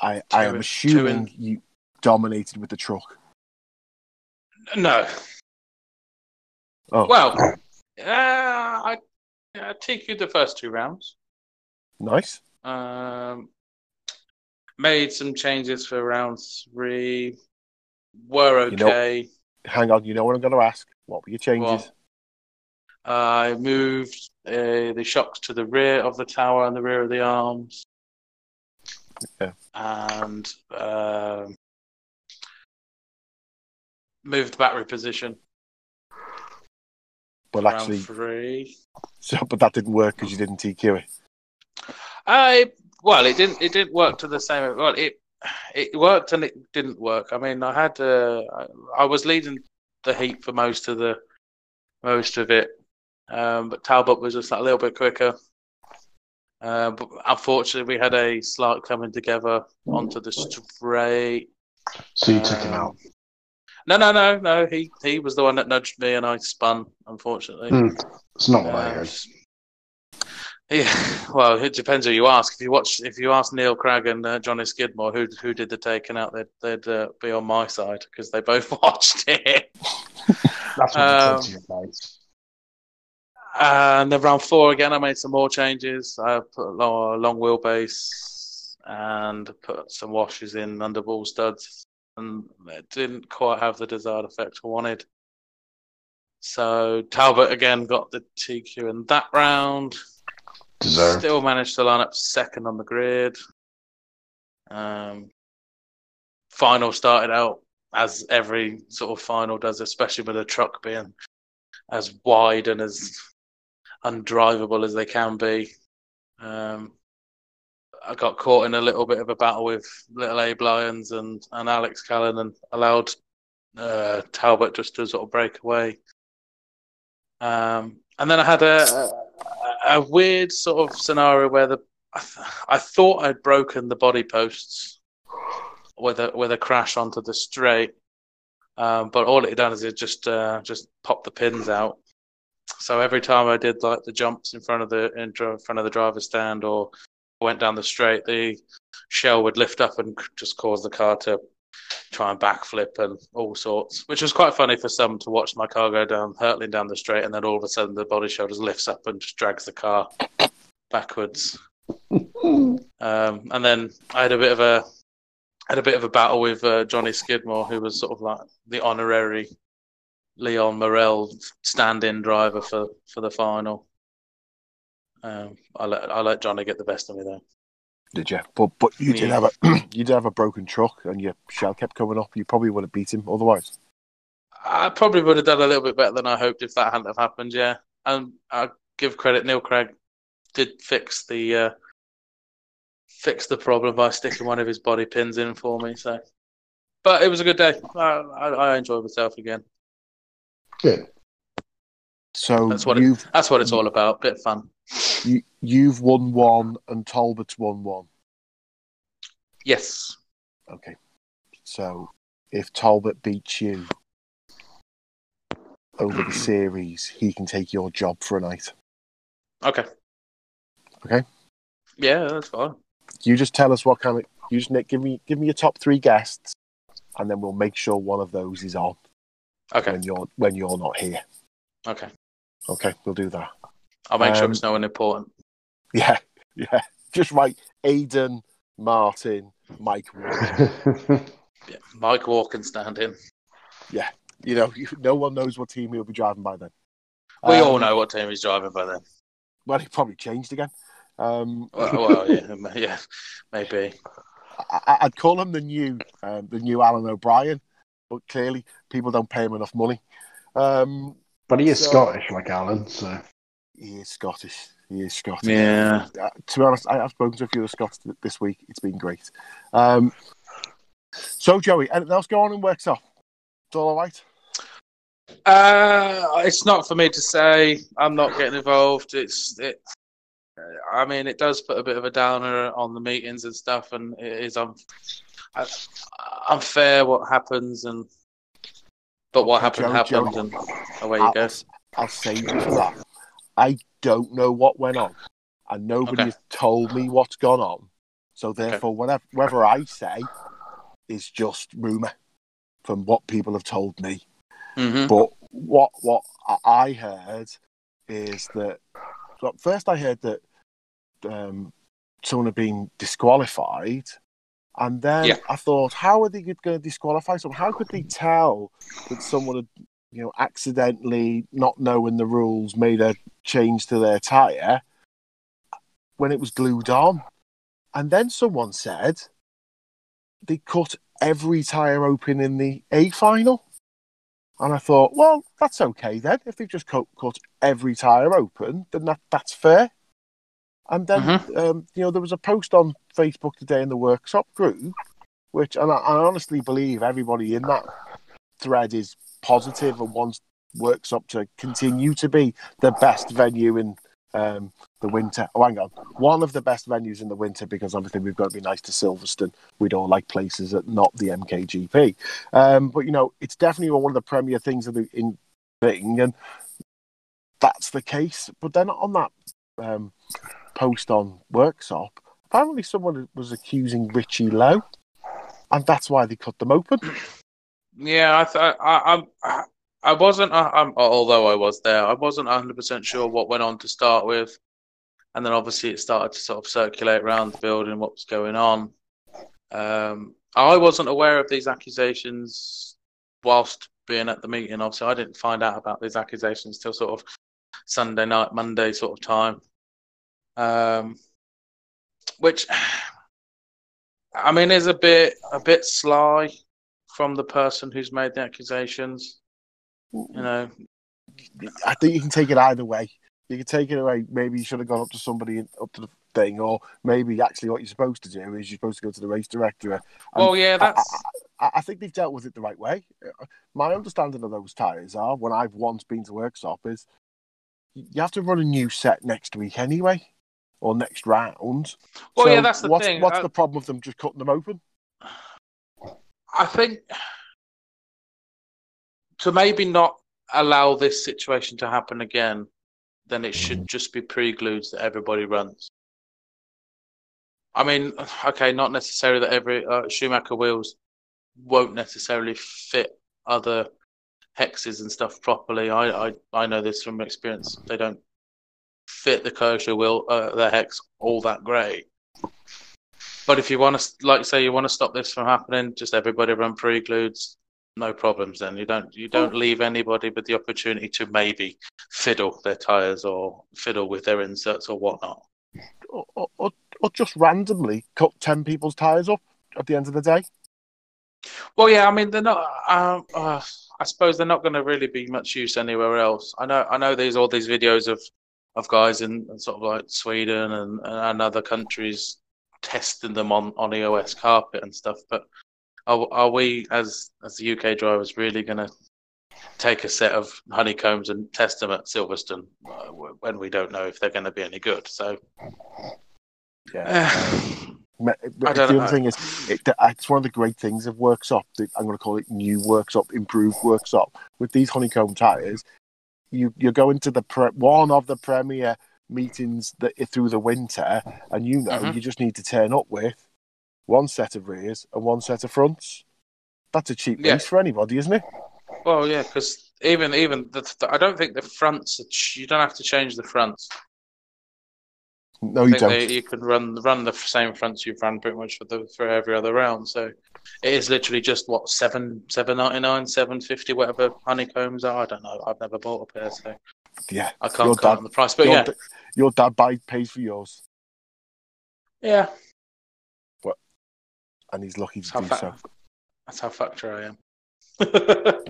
I, I am assuming two you dominated with the truck. No. Oh, Well, uh, I, I TQ'd the first two rounds. nice. Um, made some changes for round three. Were You know- okay. Hang on, you know what I'm going to ask? What were your changes? Well, I moved uh, the shocks to the rear of the tower and the rear of the arms. Yeah. And um, moved the battery position. but round actually, three. [LAUGHS] so, but that didn't work because you didn't TQ it. I well, it didn't. It didn't work to the same. Well, it it worked and it didn't work. I mean, I had uh, I, I was leading the heat for most of the most of it, um, but Talbot was just a little bit quicker. Uh, but unfortunately, we had a slight coming together onto the straight. So you took him Um, out. No, no, no, no. He he was the one that nudged me, and I spun. Unfortunately. Hmm. It's not what I Uh, heard. Yeah, [LAUGHS] well, it depends who you ask. If you watch, if you ask Neil Cragg and uh, Johnny Skidmore who who did the taking out, they'd they'd uh, be on my side because they both [LAUGHS] watched it. That's what um, you said to your mates. And then round four again, I made some more changes. I put a long, long wheelbase and put some washes in under ball studs, and it didn't quite have the desired effect I wanted. So Talbot again got the TQ in that round. Deserved. Still managed to line up second on the grid. Um, final started out as every sort of final does, especially with a truck being as wide and as undrivable as they can be. Um, I got caught in a little bit of a battle with little Abe Lyons and, and Alex Callan and allowed uh, Talbot just to sort of break away. Um, and then I had a, a, weird sort of scenario where the I, th- I thought I'd broken the body posts with a with a crash onto the straight, um, but all it done is it just uh, just popped the pins out. So every time I did like the jumps in front of the in front of the driver's stand or went down the straight, the shell would lift up and just cause the car to try and backflip and all sorts, which was quite funny for some to watch my car go down, hurtling down the straight, and then all of a sudden the body shell just lifts up and just drags the car [COUGHS] backwards. [LAUGHS] Um, and then I had a bit of a had a bit of a battle with uh, Johnny Skidmore, who was sort of like the honorary Leon Morel stand-in driver for, for the final. Um, I let I let Johnny get the best of me there. Did you? But but you did have a [CLEARS THROAT] you did have a broken truck, and your shell kept coming up. You probably would have beat him otherwise. I probably would have done a little bit better than I hoped if that hadn't have happened. Yeah, and I give credit. Neil Craig did fix the uh, fix the problem by sticking one of his body pins in for me. So, but it was a good day. I, I, I enjoyed myself again. Good. So That's what it- That's what it's all about. Bit of fun. You, you've won one, and Talbot's won one. Yes. Okay. So if Talbot beats you over the [CLEARS THROAT] series, he can take your job for a night. Okay. Okay. Yeah, that's fine. You just tell us what kind of you just Nick, give me give me your top three guests, and then we'll make sure one of those is on Okay. when you're when you're not here. Okay. Okay, we'll do that. I'll make sure Um, it's no one important. Yeah, [LAUGHS] yeah. Just write Aidan, Martin, Mike. Wood. [LAUGHS] Yeah. Mike Walken stand in. Yeah, you know, no one knows what team he'll be driving by then. We Um, all know what team he's driving by then. Well, he probably changed again. Um, Well, [LAUGHS] well yeah, yeah, maybe. I, I'd call him the new, um, the new Alan O'Brien, but clearly people don't pay him enough money. Um, But he is So- Scottish, like Alan. So he is Scottish. He is Scottish. Yeah. Uh, to be honest, I, I've spoken to a few of the Scots this week. It's been great. Um, so, Joey, anything else going on in Worksop? It's all all right. Uh, it's not for me to say. I'm not getting involved. It's it. I mean, it does put a bit of a downer on the meetings and stuff, and it is un, uh, unfair what happens, and but what Okay, happened Joe, happened, Joe. and away you I'll, go. I'll save you for that. I don't know what went on, and nobody Okay. has told me what's gone on. So, therefore, whatever, whatever I say is just rumor from what people have told me. hmm But what what I heard is that well, first I heard that um, someone had been disqualified, and then Yeah. I thought, how are they going to disqualify someone? How could they tell that someone had, you know, accidentally not knowing the rules made a change to their tire when it was glued on? And then someone said they cut every tire open in the A final. And I thought, well, that's okay then. If they've just cut, cut every tyre open, then that, that's fair. And then, um, you know, there was a post on Facebook today in the Worksop group, which, and I, I honestly believe everybody in that thread is positive and wants Worksop to continue to be the best venue in um, the winter. Oh, hang on, one of the best venues in the winter because obviously we've got to be nice to Silverstone. We'd all like places that not the MKGP. Um, but you know, it's definitely one of the premier things of the in thing, and that's the case. But then on that um, post on Worksop, apparently someone was accusing Richie Lowe, and that's why they cut them open. Yeah, I th- I, I, I wasn't. I'm, although I was there, I wasn't 100 percent sure what went on to start with, and then obviously it started to sort of circulate around the building what was going on. Um, I wasn't aware of these accusations whilst being at the meeting. Obviously, I didn't find out about these accusations till sort of Sunday night, Monday sort of time. Um, which, [SIGHS] I mean, is a bit a bit sly from the person who's made the accusations. You know, I think you can take it either way. You can take it away. Maybe you should have gone up to somebody up to the thing, or maybe actually what you're supposed to do is you're supposed to go to the race director. And well, yeah, that's I, I think they've dealt with it the right way. My understanding of those tyres are, when I've once been to Worksop, is you have to run a new set next week anyway, or next round. well, So yeah, that's the what's, thing. What's I, the problem with them just cutting them open? I think to maybe not allow this situation to happen again, then it should just be pre-glued that everybody runs. I mean, okay, not necessarily that every uh, Schumacher wheels won't necessarily fit other hexes and stuff properly. I I, I know this from experience. They don't fit the Kershaw wheel, uh, the hex all that great. But if you want to, like, say, you want to stop this from happening, just everybody run pre-glued, no problems. Then you don't you don't leave anybody with the opportunity to maybe fiddle their tires or fiddle with their inserts or whatnot. Or, or, or, just randomly cut 10 people's tyres up at the end of the day? Well, yeah, I mean they're not. Um, uh, I suppose they're not going to really be much use anywhere else. I know. I know. There's all these videos of of guys in sort of like Sweden and, and other countries testing them on on EOS carpet and stuff. But are, are we as as the UK drivers really going to take a set of honeycombs and test them at Silverstone uh, when we don't know if they're going to be any good? So. [SIGHS] Me- I the other know. thing is, it, it's one of the great things of Worksop. that I'm going to call it new Worksop, improved Worksop. With these honeycomb tires, you you're going to the pre- one of the premier meetings that through the winter, and you know Mhm. you just need to turn up with one set of rears and one set of fronts. That's a cheap Yeah. race for anybody, isn't it? Well, yeah, because even even the, the, I don't think the fronts. ch- You don't have to change the fronts. No, you think don't. they, you can run run the same fronts you've run pretty much for the for every other round. So it is literally just what seven seven ninety nine, seven fifty, whatever honeycombs are. I don't know. I've never bought a pair, so Yeah, I your can't dad- on the price, but your, yeah, your dad buy, pays for yours, yeah. and he's lucky That's to how, do fa- so. that's how factor I am. [LAUGHS]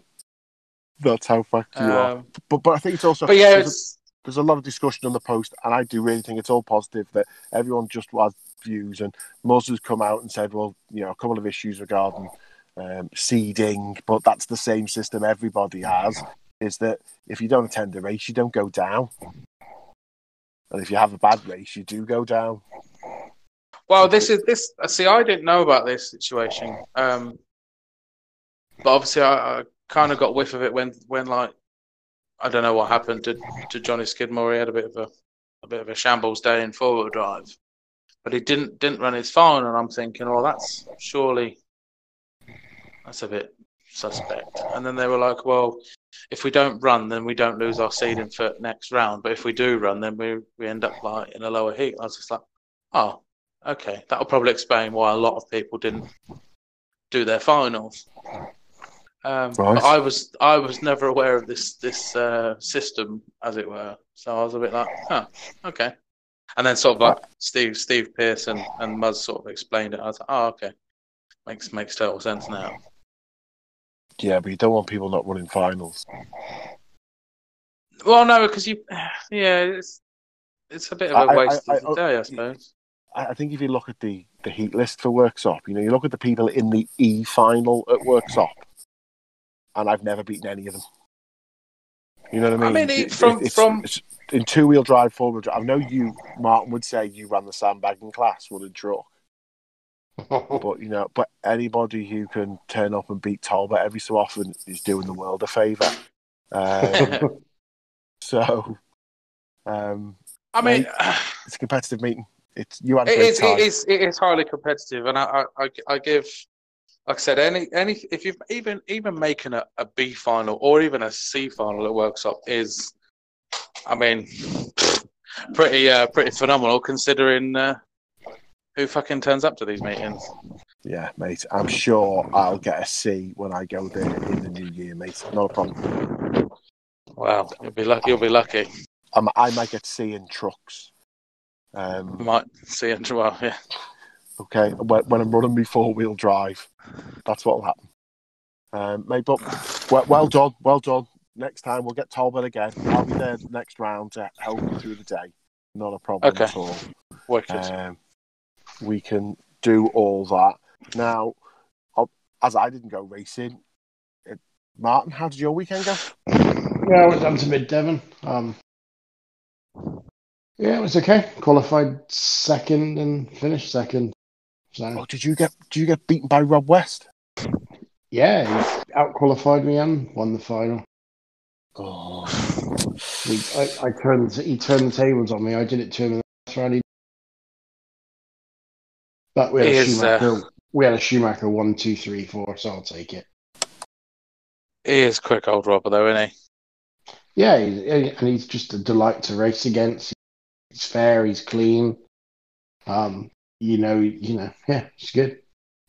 That's how fucked you are. um, But but I think it's also but yeah, there's, a, there's a lot of discussion on the post, and I do really think it's all positive that everyone just has views. And Muzz has come out and said, well, you know, a couple of issues regarding um, seeding, but that's the same system everybody has. Is that if you don't attend a race, you don't go down, and if you have a bad race, you do go down. Well, this is this. See, I didn't know about this situation, um, but obviously, I, I kind of got whiff of it when, when like, I don't know what happened to, to Johnny Skidmore. He had a bit of a, a bit of a shambles day in four-wheel drive, but he didn't didn't run his phone, and I'm thinking, well, that's surely that's a bit suspect. And then they were like, well, if we don't run, then we don't lose our seeding for next round, but if we do run, then we we end up like in a lower heat. I was just like, oh. Okay, that'll probably explain why a lot of people didn't do their finals. Um, Right. I was I was never aware of this this uh, system, as it were. So I was a bit like, huh, okay. And then sort of like Steve Steve Pearson and Muzz sort of explained it. I was like, oh, okay, makes makes total sense now. Yeah, but you don't want people not running finals. Well, no, because you, [SIGHS] yeah, it's it's a bit of a I- waste I- of the I- day, I suppose. I think if you look at the, the heat list for Worksop, you know, you look at the people in the E final at Worksop, and I've never beaten any of them. You know what I mean? I mean? It- from- it's, from- it's in two wheel drive, four wheel drive. I know you, Martin, would say you ran the sandbagging class, running truck, but you know, but anybody who can turn up and beat Talbot every so often is doing the world a favour. Um, [LAUGHS] so, um, I mean. it's a competitive meeting. It's you had a It is, it is, it is highly competitive, and I, I, I, give, like I said, any, any, if you've even, even making a, a B final or even a C final at Worksop is, I mean, [SNIFFS] pretty, uh, pretty phenomenal considering uh, who fucking turns up to these meetings. Yeah, mate. I'm sure I'll get a C when I go there in the new year, mate. Not a problem. Wow, you'll be lucky. You'll be lucky. I'm, I might get C in trucks. Um, might see it. Well, yeah. okay, when, when I'm running my four wheel drive, that's what'll happen. Um, mate, but well, well done, well done. Next time we'll get Talbot again. I'll be there next round to help you through the day. Not a problem Okay. at all. Wicked. Um, we can do all that. Now, as I didn't go racing, Martin, how did your weekend go? Yeah, I went down to Mid Devon. Um, yeah, it was okay. Qualified second and finished second. So Oh, did you get did you get beaten by Rob West? yeah, he out qualified me and won the final. Oh, We, I, I turned he turned the tables on me. I did it to him in the last round. He- But we had He a is, uh, Schumacher. We had a Schumacher one, two, three, four. So I'll take it. he is quick, old Robert, though, isn't he? Yeah, he's, and he's just a delight to race against. He's fair. He's clean. Um, you know, you know, [LAUGHS] yeah, it's good.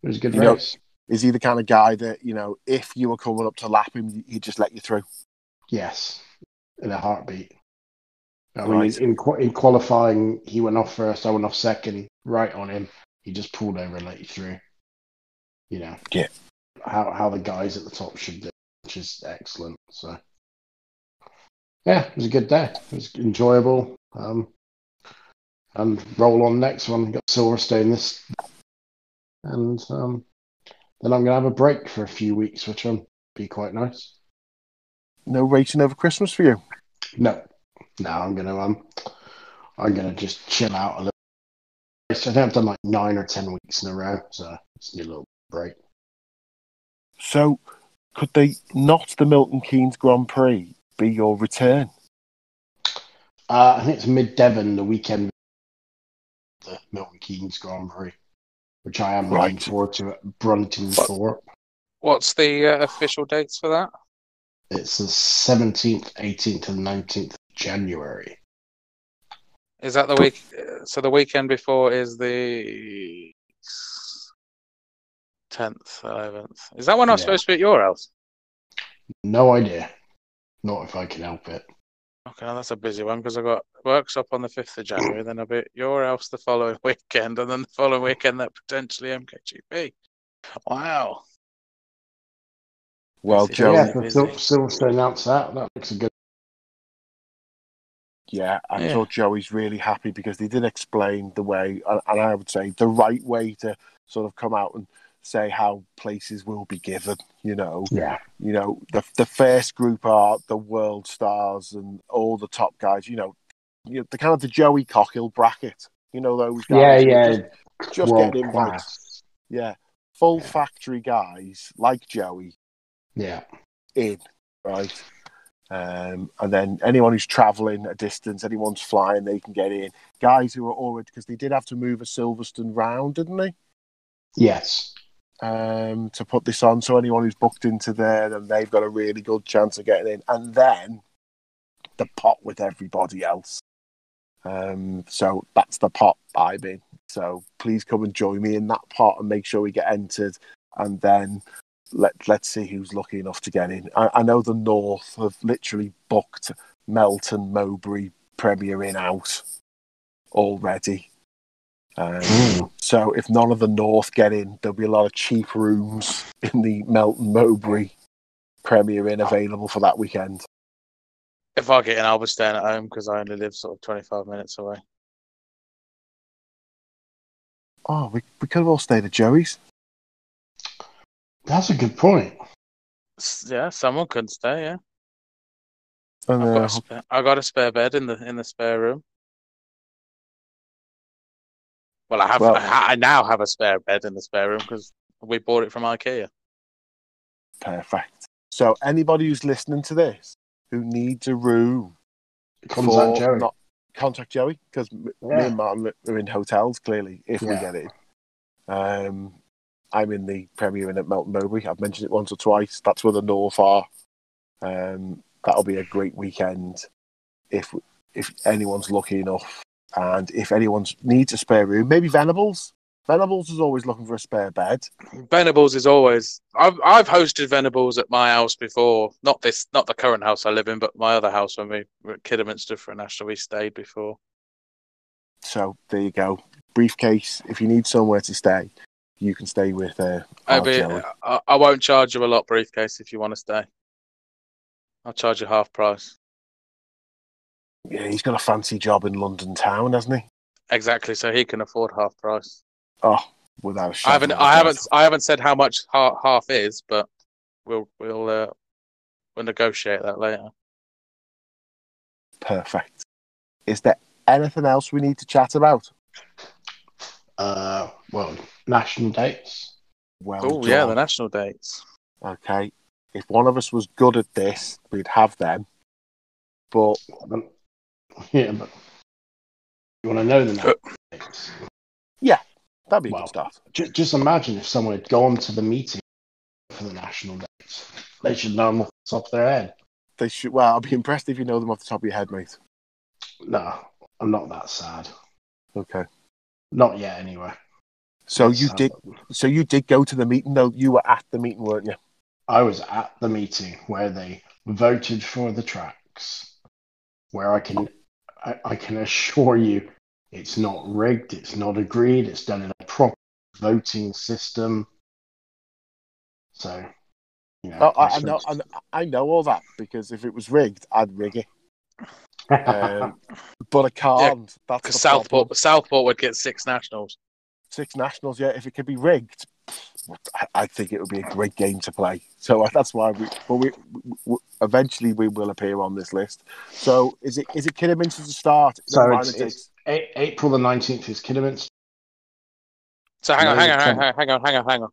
It was a good You know- race. is he the kind of guy that you know if you were coming up to lap him, he'd just let you through? Yes, in a heartbeat. I Right. mean, in, in qualifying, he went off first. I went off second, right on him. He just pulled over and let you through. You know, Yeah. how how the guys at the top should do, which is excellent. So, yeah, it was a good day. It was enjoyable. Um, and roll on next one. Got Silverstone this, and um, then I'm gonna have a break for a few weeks, which will be quite nice. No racing over Christmas for you. No, no, I'm gonna um, I'm gonna just chill out a little. I think I've done like nine or ten weeks in a row, so it's a little break. So, could they not the Milton Keynes Grand Prix be your return? Uh, I think it's mid Devon the weekend, the Milton Keynes Grand Prix, which I am looking Right. forward to at Brunton What? Thorpe. What's the uh, official dates for that? It's the 17th, 18th, and 19th of January. Is that the week? uh, So the weekend before is the tenth, eleventh. Is that when I'm Yeah. supposed to be at your house? No idea. Not if I can help it. Okay, now that's a busy one because I got Worksop on the fifth of January, then I'll be at your house the following [LAUGHS] weekend, and then the following weekend that potentially MKGP. Wow. Well, Joe, yeah, Joey- so busy. Sil- Silver announced that. That looks a good. Yeah, I'm Yeah. sure Joey's really happy because they did explain the way, and I would say the right way to sort of come out and say how places will be given. You know, Yeah. you know the the first group are the world stars and all the top guys. You know, you know the kind of the Joey Cockhill bracket. You know those guys. Yeah, yeah. Just, just world getting invited. class. Yeah, full Yeah. factory guys like Joey Yeah. in, right? Um, and then anyone who's travelling a distance, anyone's flying, they can get in. Guys who are already because they did have to move a Silverstone round, didn't they? Yes. Um, to put this on, so anyone who's booked into there, then they've got a really good chance of getting in. And then the pot with everybody else. Um, so that's the pot I'm in. So please come and join me in that pot and make sure we get entered. And then let let's see who's lucky enough to get in. I, I know the North have literally booked Melton, Mowbray, Premier Inn out already. Um, Mm. so if none of the North get in, there'll be a lot of cheap rooms in the Melton Mowbray Premier Inn available for that weekend. If I get in, I'll be staying at home because I only live sort of 25 minutes away. Oh, we, we could have all stayed at Joey's. That's a good point. Yeah, someone could stay. Yeah, And, I've got, a spare, I got a spare bed in the in the spare room. Well, I have. Well- I, ha- I now have a spare bed in the spare room because we bought it from IKEA. perfect. So anybody who's listening to this who needs a room Contact for Joey. not contact Joey because me and Martin are in hotels clearly if we get it. Um, I'm in the Premier Inn at Melton Mowbray. I've mentioned it once or twice. That's where the North are. Um, that'll be a great weekend if if anyone's lucky enough, and if anyone needs a spare room, maybe Venables. Venables is always looking for a spare bed. Venables is always. I've I've hosted Venables at my house before. Not this, not the current house I live in, but my other house when we were at Kidderminster for a national. We stayed before. So there you go. Briefcase. If you need somewhere to stay, you can stay with uh, I, be, I, I won't charge you a lot, briefcase, if you want to stay. I'll charge you half price. Yeah, he's got a fancy job in London town, hasn't he? Exactly, so he can afford half price. Oh, without a I shadow haven't, of a I haven't, doubt. I haven't said how much half, half is, but we'll, we'll, uh, we'll negotiate that later. Perfect. Is there anything else we need to chat about? Uh, well, national dates. Well, Oh yeah, the national dates. okay. If one of us was good at this, we'd have them. But Yeah, but you want to know the national uh. dates. Yeah, that'd be Well. good start. Just, just imagine if someone had gone to the meeting for the national dates. They should know them off the top of their head. They should. Well, I'd be impressed if you know them off the top of your head, mate. No, I'm not that sad. Okay. Not yet, anyway. So you sad. did. So you did go to the meeting, though. You were at the meeting, weren't you? I was at the meeting where they voted for the tracks, where I can, I, I can assure you, it's not rigged, it's not agreed, it's done in a proper voting system. So, you know, Oh, I, I know. I, know- all that because if it was rigged, I'd rig it. [LAUGHS] Um, but I can't. That's Because problem. Southport, Southport would get six nationals. Six nationals. yet. if it could be rigged, I, I think it would be a great game to play. So uh, that's why we. But we, we eventually we will appear on this list. So is it is it Kidderminster to start? so it's, it's A- April the 19th is Kidderminster. So hang on, hang on, hang on, hang on, hang on, hang on.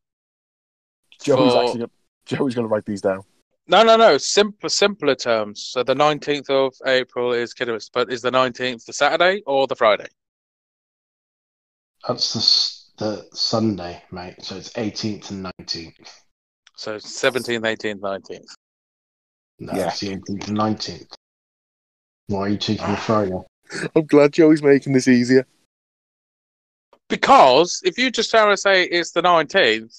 Joey's For- actually gonna, Joey's going to write these down. No, no, no. Simple, simpler terms. So the nineteenth of April is Kidderminster, but is the nineteenth the Saturday or the Friday? That's the, the Sunday, mate. So it's 18th and 19th. So seventeenth, eighteenth, nineteenth. No, Yeah. it's the 18th and 19th. Why are you taking the Friday? [SIGHS] I'm glad Joey's making this easier. Because if you just try to say it's the nineteenth,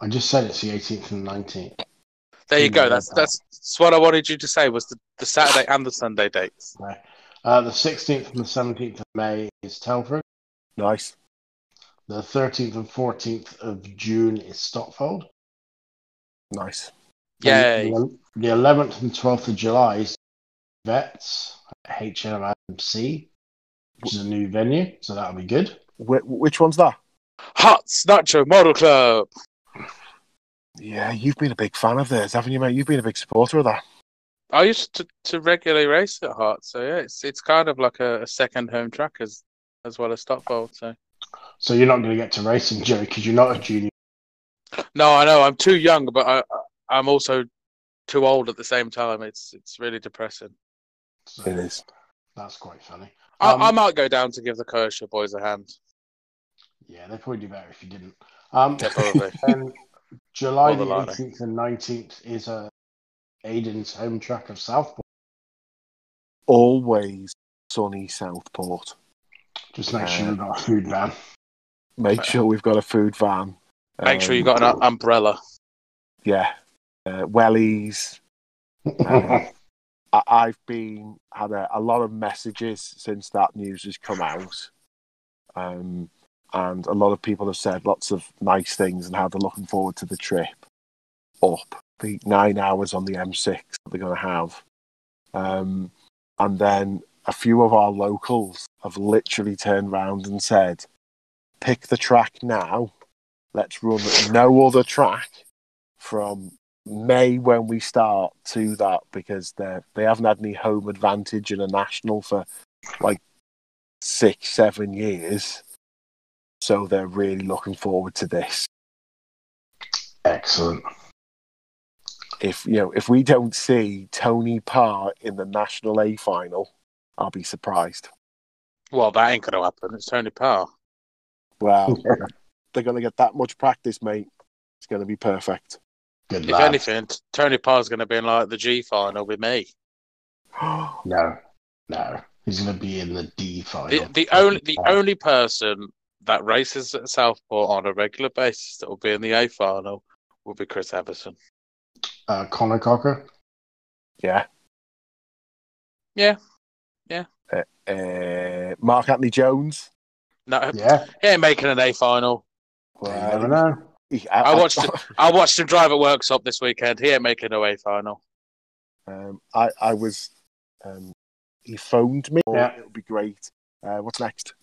I just said it's the 18th and 19th. There you go. That's that's, that's what I wanted you to say was the, the Saturday and the Sunday dates. Uh, the 16th and the 17th of May is Telford. Nice. The 13th and 14th of June is Stotfold. Nice. Yeah. The, the 11th and 12th of July is Vets at HMC, which is a new venue, so that'll be good. Wh- which one's that? Hot Nacho Model Club. Yeah, you've been a big fan of theirs, haven't you, mate? You've been a big supporter of that. I used to, to regularly race at Hart, so yeah, it's it's kind of like a, a second home track as as well as Stotfold. So So you're not going to get to racing, Joe, because you're not a junior. no, I know I'm too young, but I I'm also too old at the same time. It's it's really depressing. So It is. That's quite funny. I, Um, I might go down to give the Kershaw boys a hand. Yeah, they'd probably do better if you didn't. Um, Yeah, probably. [LAUGHS] and July the the 18th and 19th is uh, Aiden's home track of Southport. Always sunny Southport. Just make sure Uh, you've got a food van. Make sure we've got a food van. Make sure you've got an umbrella. Yeah. Uh, wellies. [LAUGHS] Um, I- I've been had a, a lot of messages since that news has come out, um, and a lot of people have said lots of nice things and how they're looking forward to the trip up the nine hours on the M6 that they're going to have, um, and then a few of our locals have literally turned round and said, "Pick the track now. Let's run no other track from May when we start to that because they they haven't had any home advantage in a national for like six seven years, so they're really looking forward to this. Excellent. If you know if we don't see Tony Parr in the national A final, I'll be surprised. Well, that ain't gonna happen. It's Tony Parr. Well, [LAUGHS] they're going to get that much practice, mate. It's going to be perfect. Good If lad. anything, Tony Parr's gonna be in like the G final with me. [GASPS] No, no. He's going to be in the D final. The, the only the only person that races at Southport on a regular basis that will be in the A final will be Chris Everson. Uh, Connor Cocker. yeah. Yeah. Yeah. Uh, uh, Mark Anthony Jones. No, Yeah, he ain't making an A final. Well, I don't know. He- I watched it. [LAUGHS] I watched him drive at Worksop this weekend. He ain't making a A final. Um, I, I was. Um, he phoned me. Yeah. It would be great. Uh, what's next?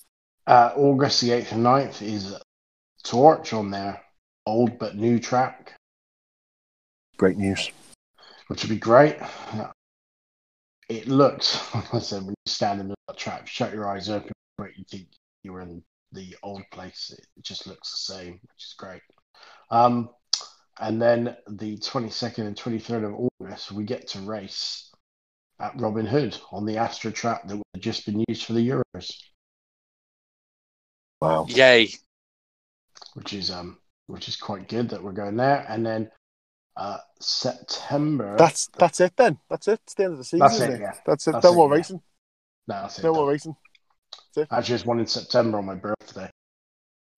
Uh, August the 8th and 9th is Torch on there. old but new track, Great news. which would be great. It looks, [LAUGHS] like I said, when you stand in the track, shut your eyes open, but you think you were in the old place. It just looks the same, which is great. Um, and then the 22nd and 23rd of August, we get to race at Robin Hood on the Astra track that would have just been used for the Euros, Wow. Yay! which is um which is quite good that we're going there. And then uh September. That's that's it then. That's it. It's the end of the season. That's it, it? yeah. That's it. That's no it, more yeah. racing. no, that's it. No more racing. That's it. Actually, there's one in September on my birthday.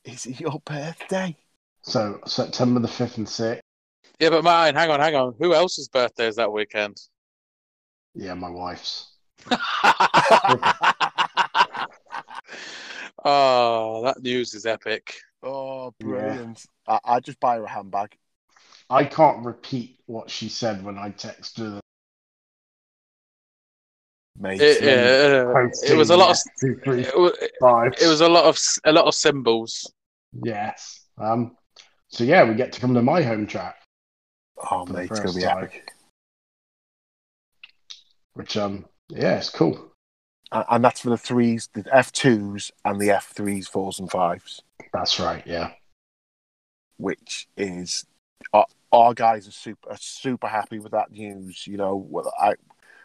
Is it your birthday? So September the fifth and sixth. Yeah, but mine. Hang on, hang on. Who else's birthday is that weekend? Yeah, my wife's. oh, [LAUGHS] that news is epic. oh, brilliant! I, I just buy her a handbag. I can't repeat what she said when I texted her. Mate, It, yeah, it was a lot of two, three, it was, five. it was a lot of a lot of symbols. yes. Um. So yeah, we get to come to my home track, oh, mate, it's gonna be time. epic. which um yeah, it's cool. And, and that's for the threes, the F twos, and the F threes, fours, and fives. That's right. Yeah. which is our, our guys are super are super happy with that news. You know, well, I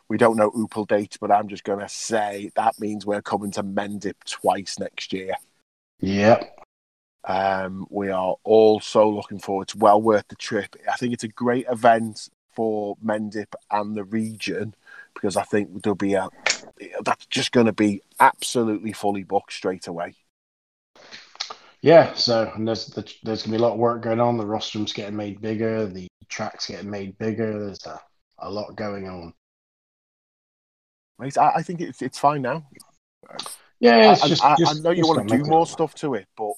we don't know Opel dates, but I'm just gonna say that means we're coming to Mendip twice next year. Yep. Um, we are all so looking forward. It's well worth the trip. I think it's a great event for Mendip and the region because I think there'll be a that's just going to be absolutely fully booked straight away. Yeah. So and there's the, there's gonna be a lot of work going on. The rostrum's getting made bigger. The tracks getting made bigger. There's a, a lot going on. I, I think it's it's fine now. Yeah, it's I, just, I, I know you want gotta do make more stuff to it, but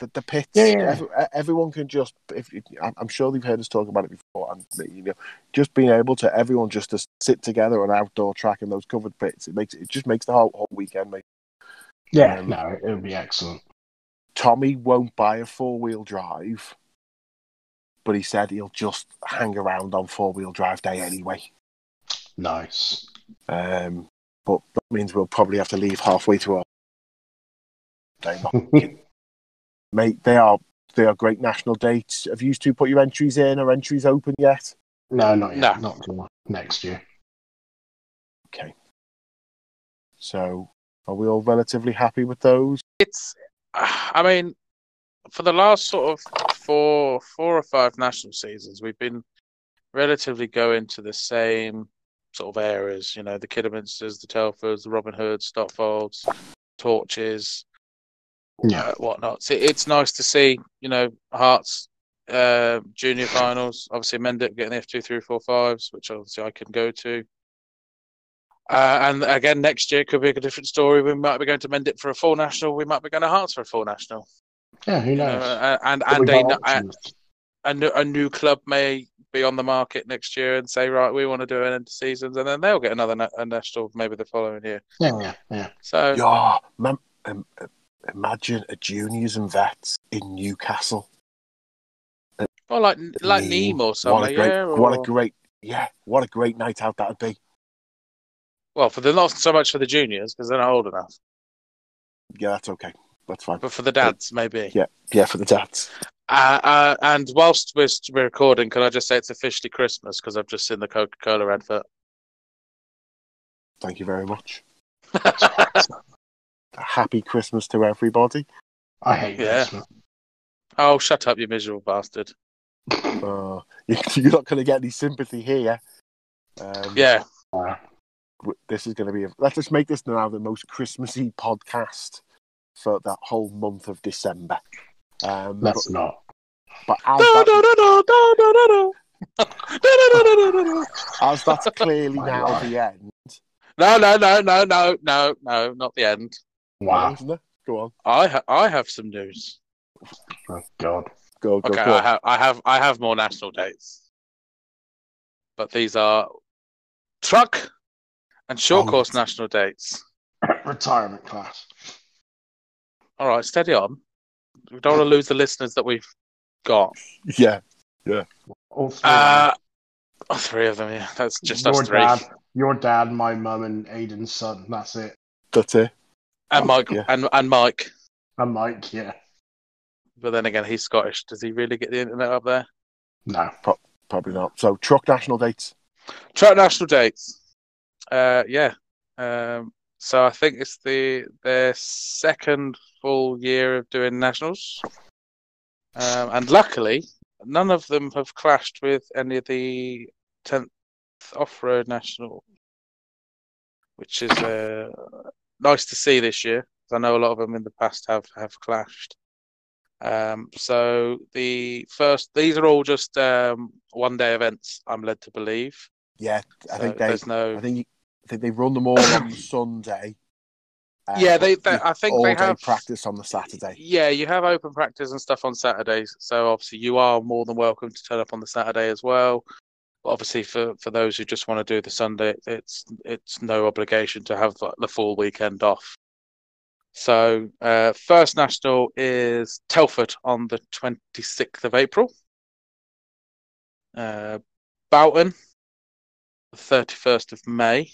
the, the pits, Yeah, yeah. every- everyone can just. If, if I'm- sure they've heard us talk about it before, and you know, just being able to everyone just to sit together on an outdoor track in those covered pits, it makes it just makes the whole whole weekend. Mate. Yeah, Um, no, it would be excellent. Tommy won't buy a four wheel drive, but he said he'll just hang around on four wheel drive day anyway. Nice. Um, but that means we'll probably have to leave halfway through our day. [LAUGHS] Mate, they are they are great national dates. Have you two put your entries in? Are entries open yet? no, not yet. No. Not till next year. Okay. So are we all relatively happy with those? It's, I mean, for the last sort of four, four or five national seasons, we've been relatively going to the same sort of areas. You know, the Kidderminsters, the Telfords, the Robin Hoods, Stotfolds, Torches, Yeah. uh, whatnot. So it's nice to see, you know, Hearts uh, junior finals. Obviously, Mendip getting the F two, three, four, fives, which obviously I can go to. Uh, and again, next year could be a different story. We might be going to Mendip for a full national. We might be going to Hearts for a full national. Yeah, who knows? uh, and and a, a, a, new- a new club may be on the market next year and say, right, we want to do an end of seasons, and then they'll get another na- a national maybe the following year. yeah, yeah, yeah. So Yeah, man, um, uh, imagine a juniors and vets in Newcastle. or like like Neem. Neem or What a great, yeah. Or, what a great, yeah, what a great night out that'd be. Well, for the not so much for the juniors because they're not old enough, Yeah, that's okay. That's fine. but for the dads maybe. Yeah, yeah, for the dads. Uh, uh, and whilst we're, we're recording, can I just say it's officially Christmas because I've just seen the Coca Cola advert. Thank you very much. [LAUGHS] Happy Christmas to everybody. I hate Yeah. Christmas. oh, shut up, you miserable bastard! [LAUGHS] Uh, you're not going to get any sympathy here. Um, Yeah, Uh, w- this is going to be. A, let's just make this now the most Christmassy podcast for that whole month of December. Um, but, let's not. but as, No, no, no, no, no, no, no, no. No, no, no, no, no, no. as that's clearly [LAUGHS] My now God. the end, No, no, no, no, no, no, no, not the end. Wow. isn't? Go on, I ha- I have some news. Oh, God. go, go, Okay, go. I on. have I have I have more national dates, but these are truck and short Oh, course national dates. Retirement class. All right, steady on. We don't want to lose the listeners that we've got. Yeah, yeah. All three. Uh, oh, three of them. Yeah, that's just your us three. dad, your dad, my mum, and Aiden's son. That's it. that's it. And Mike Yeah. and and Mike. And Mike, yeah. But then again, he's Scottish. Does he really get the internet up there? No. Probably not. So truck national dates. Truck national dates. Uh, yeah. Um, so I think it's the their second full year of doing nationals, um, and luckily none of them have clashed with any of the tenth off-road national, which is uh, nice to see this year. I know a lot of them in the past have have clashed. Um, so the first, these are all just um, one-day events. I'm led to believe. Yeah, I So think they. there's no. I think I think they run them all on [COUGHS] Sunday. Uh, Yeah, they- they- I think they have- practice on the Saturday. Yeah, you have open practice and stuff on Saturdays, so obviously you are more than welcome to turn up on the Saturday as well. But obviously, for, for those who just want to do the Sunday, it's it's no obligation to have the full weekend off. So, uh, first national is Telford on the twenty sixth of April. Uh, Boughton, the thirty first of May.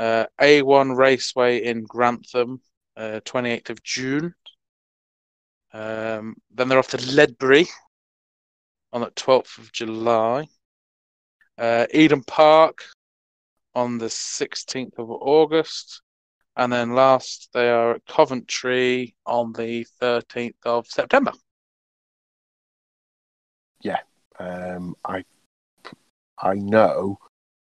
Uh, A1 Raceway in Grantham, uh, 28th of June. Um, then they're off to Ledbury on the 12th of July. Uh, Eden Park on the 16th of August. And then last, they are at Coventry on the 13th of September. Yeah. Um, I I know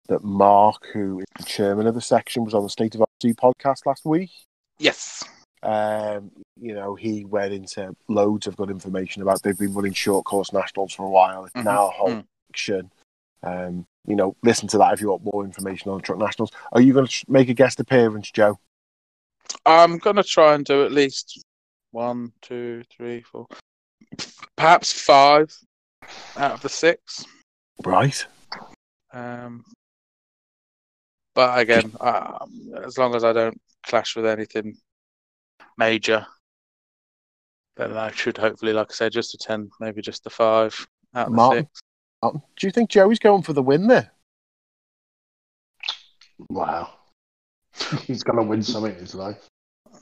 that Mark, who is the chairman of the section, was on the State of RC podcast last week. Yes. Um, you know, he went into loads of good information about. They've been running short course nationals for a while. It's Mhm, now a whole mm. action. Um, you know, listen to that if you want more information on truck nationals. Are you going to make a guest appearance, Joe? I'm gonna try and do at least one, two, three, four, perhaps five out of the six. Right. Um, but again, uh, as long as I don't clash with anything major, then I should hopefully, like I said, just a 10, maybe just the five out of the Martin? six. Um, do you think Joey's going for the win there? Wow. [LAUGHS] He's going to win something in his life.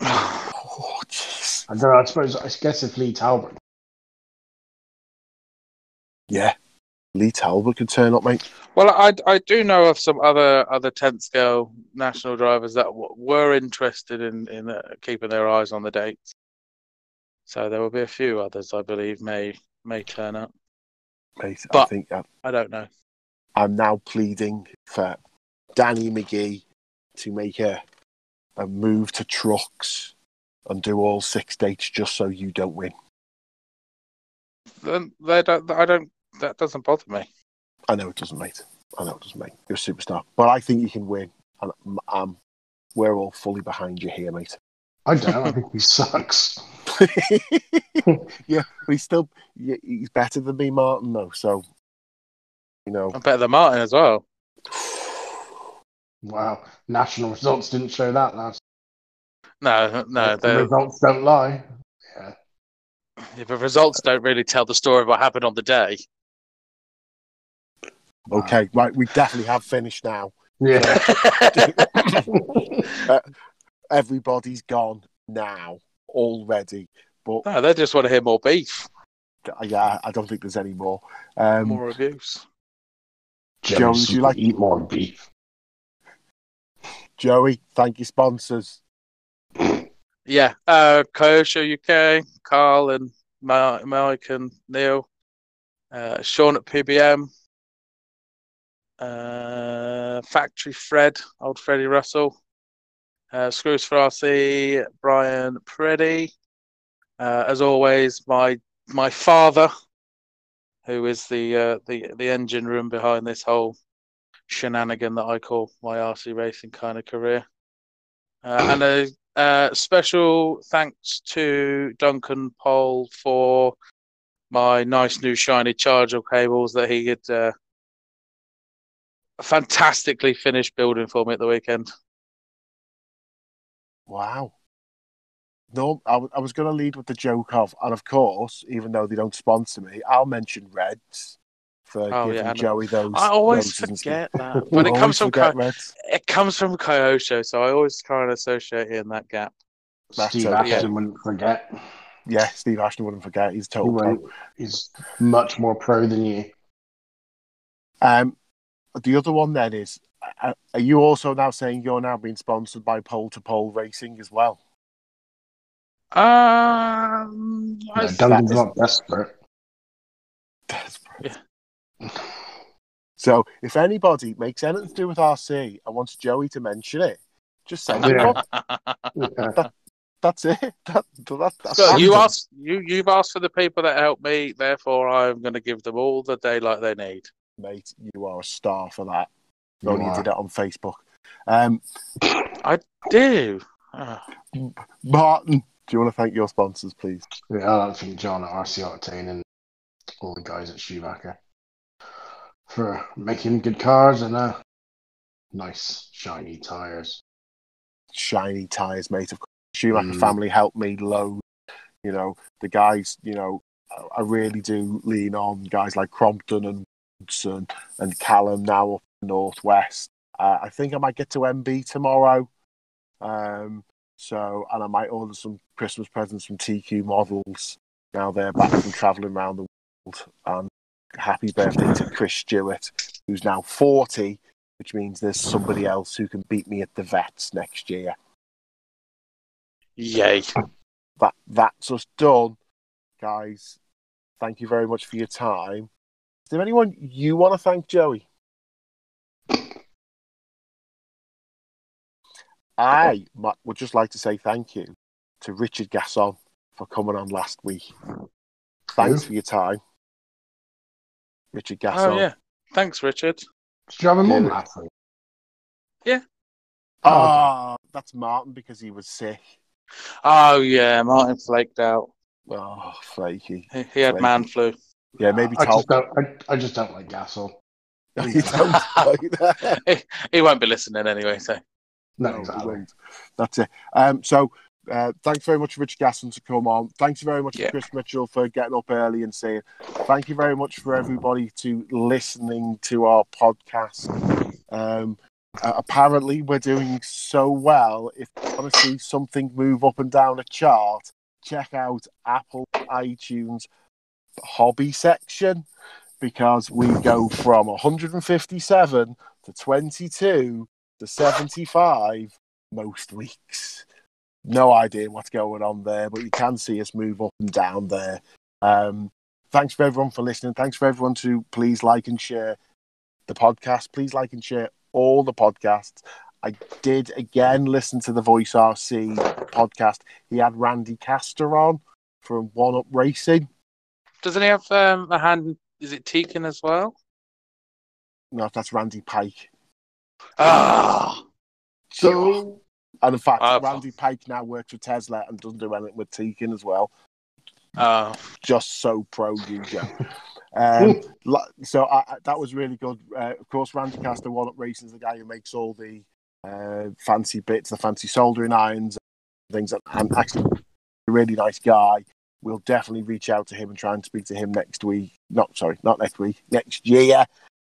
Oh, jeez. I don't know. I suppose, I guess if Lee Talbot. Yeah. Lee Talbot could turn up, mate. Well, I I do know of some other other tenth scale national drivers that w- were interested in in uh, keeping their eyes on the dates. So there will be a few others, I believe, may may turn up. Mate, I But- think uh, I don't know. I'm now pleading for Danny McGee to make a a move to trucks and do all six dates just so you don't win. Then they don't. I don't. That doesn't bother me. I know it doesn't, mate. I know it doesn't, mate. You're a superstar, but I think you can win, and um, we're all fully behind you here, mate. I don't. I think he sucks. [LAUGHS] yeah, but he's still yeah, he's better than me, Martin, though. So, you know, I'm better than Martin as well. Wow. National results didn't show that last. No, no. the The, results don't lie. Yeah. the results don't really tell the story of what happened on the day. Okay, right, we definitely have finished now. Yeah. [LAUGHS] [LAUGHS] Everybody's gone now already, but No, they just want to hear more beef, yeah, I don't think there's any more. Um, more reviews. Joe, would you like- eat more beef? Joey, thank you, sponsors. Yeah, uh, Kyosho UK, Carl and Ma- Mike and Neil, uh, Sean at PBM, uh, Factory Fred, old Freddie Russell, uh, Screws for RC, Brian Preddy, uh, as always, my my father, who is the uh, the the engine room behind this whole shenanigan that I call my RC racing kind of career, uh, and a uh, special thanks to Duncan Pole for my nice new shiny charger cables that he had uh, fantastically finished building for me at the weekend. Wow. No, I, w- I was going to lead with the joke of, and of course, even though they don't sponsor me, I'll mention Reds for Oh, giving yeah, Joey those. I always roses and stuff. forget that, [LAUGHS] but it comes from forget Ky- Reds. it comes from Kyosho, so I always try and associate it in that gap. That's Steve okay. Ashton wouldn't forget. Yeah, Steve Ashton wouldn't forget. He's He total pro. He's much more pro than you. Um, the other one then is, uh, are you also now saying you're now being sponsored by Pole to Pole Racing as well? Um, No, Duncan's is- not desperate. Desperate. So if anybody makes anything to do with RC and wants Joey to mention it, just send it. Yeah. on. Yeah. That's it. [LAUGHS] That, that, that's So you asked you you've asked for the people that help me, therefore I'm going to give them all the daylight they need. Mate. You are a star for that. You Only you did it on Facebook. Um, I Do Ah, Martin, do you want to thank your sponsors, please? Yeah, I like to thank John at RC Octane and all the guys at Schumacher for making good cars and uh, nice shiny tires. Shiny tires, mate. Of course, Schumacher Mm. family helped me load. You know, the guys. You know, I- I really do lean on guys like Crompton and Woodson and Callum now up northwest. Uh, I think I might get to MB tomorrow. Um, so, and I might order some Christmas presents from TQ Models. Now they're back from traveling around the world. And happy birthday to Chris Stewart, who's now 40, which means there's somebody else who can beat me at the vets next year. yay! That That's us done, guys. Thank you very much for your time. Is there anyone you want to thank, Joey? I would just like to say thank you to Richard Gasson for coming on last week. Thanks Who? for your time, Richard Gasson. Oh yeah, thanks, Richard. Did you have a mum Yeah. laugh thing? Ah, that's Martin because he was sick. Oh yeah, Martin flaked out. Oh, flaky. He, he had Flaky. man flu. Yeah, maybe I just don't. I, I just don't like Gasol. [LAUGHS] You like [LAUGHS] he, he won't be listening anyway. So No, No, he exactly. won't. That's it. Um, so, uh, thanks very much, Rich Gasson, to come on. Thanks very much Yeah. to Chris Mitchell for getting up early and saying. Thank you very much for everybody to listening to our podcast. Um, uh, apparently, we're doing so well. If you want to see something move up and down a chart, check out Apple iTunes hobby section because we go from 157 to 22 to 75 most weeks. No idea what's going on there, but you can see us move up and down there. Um, thanks for everyone for listening. Thanks for everyone to please like and share the podcast. Please like and share all the podcasts. I did again listen to the Voice RC podcast. He had Randy Castor on from One Up Racing. Doesn't he have um, a hand? Is it Tekin as well? No, that's Randy Pike. Ah, So And in fact, Ah, Randy Pike now works for Tesla and doesn't do anything with Tekin as well. oh, Just so pro you, [LAUGHS] um, so I, I- that was really good. Uh, of course, Randy Castor, One Up Racing, is the guy who makes all the uh, fancy bits, the fancy soldering irons, and things. And actually, a really nice guy. We'll definitely reach out to him and try and speak to him next week. Not sorry, not next week, next year,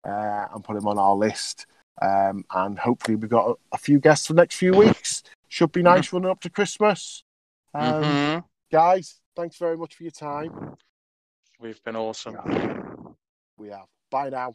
uh, and put him on our list. Um, and hopefully, we've got a, a few guests for the next few weeks. Should be nice running up to Christmas. Um, mhm. Guys, thanks very much for your time. we've been awesome. We have. Bye now.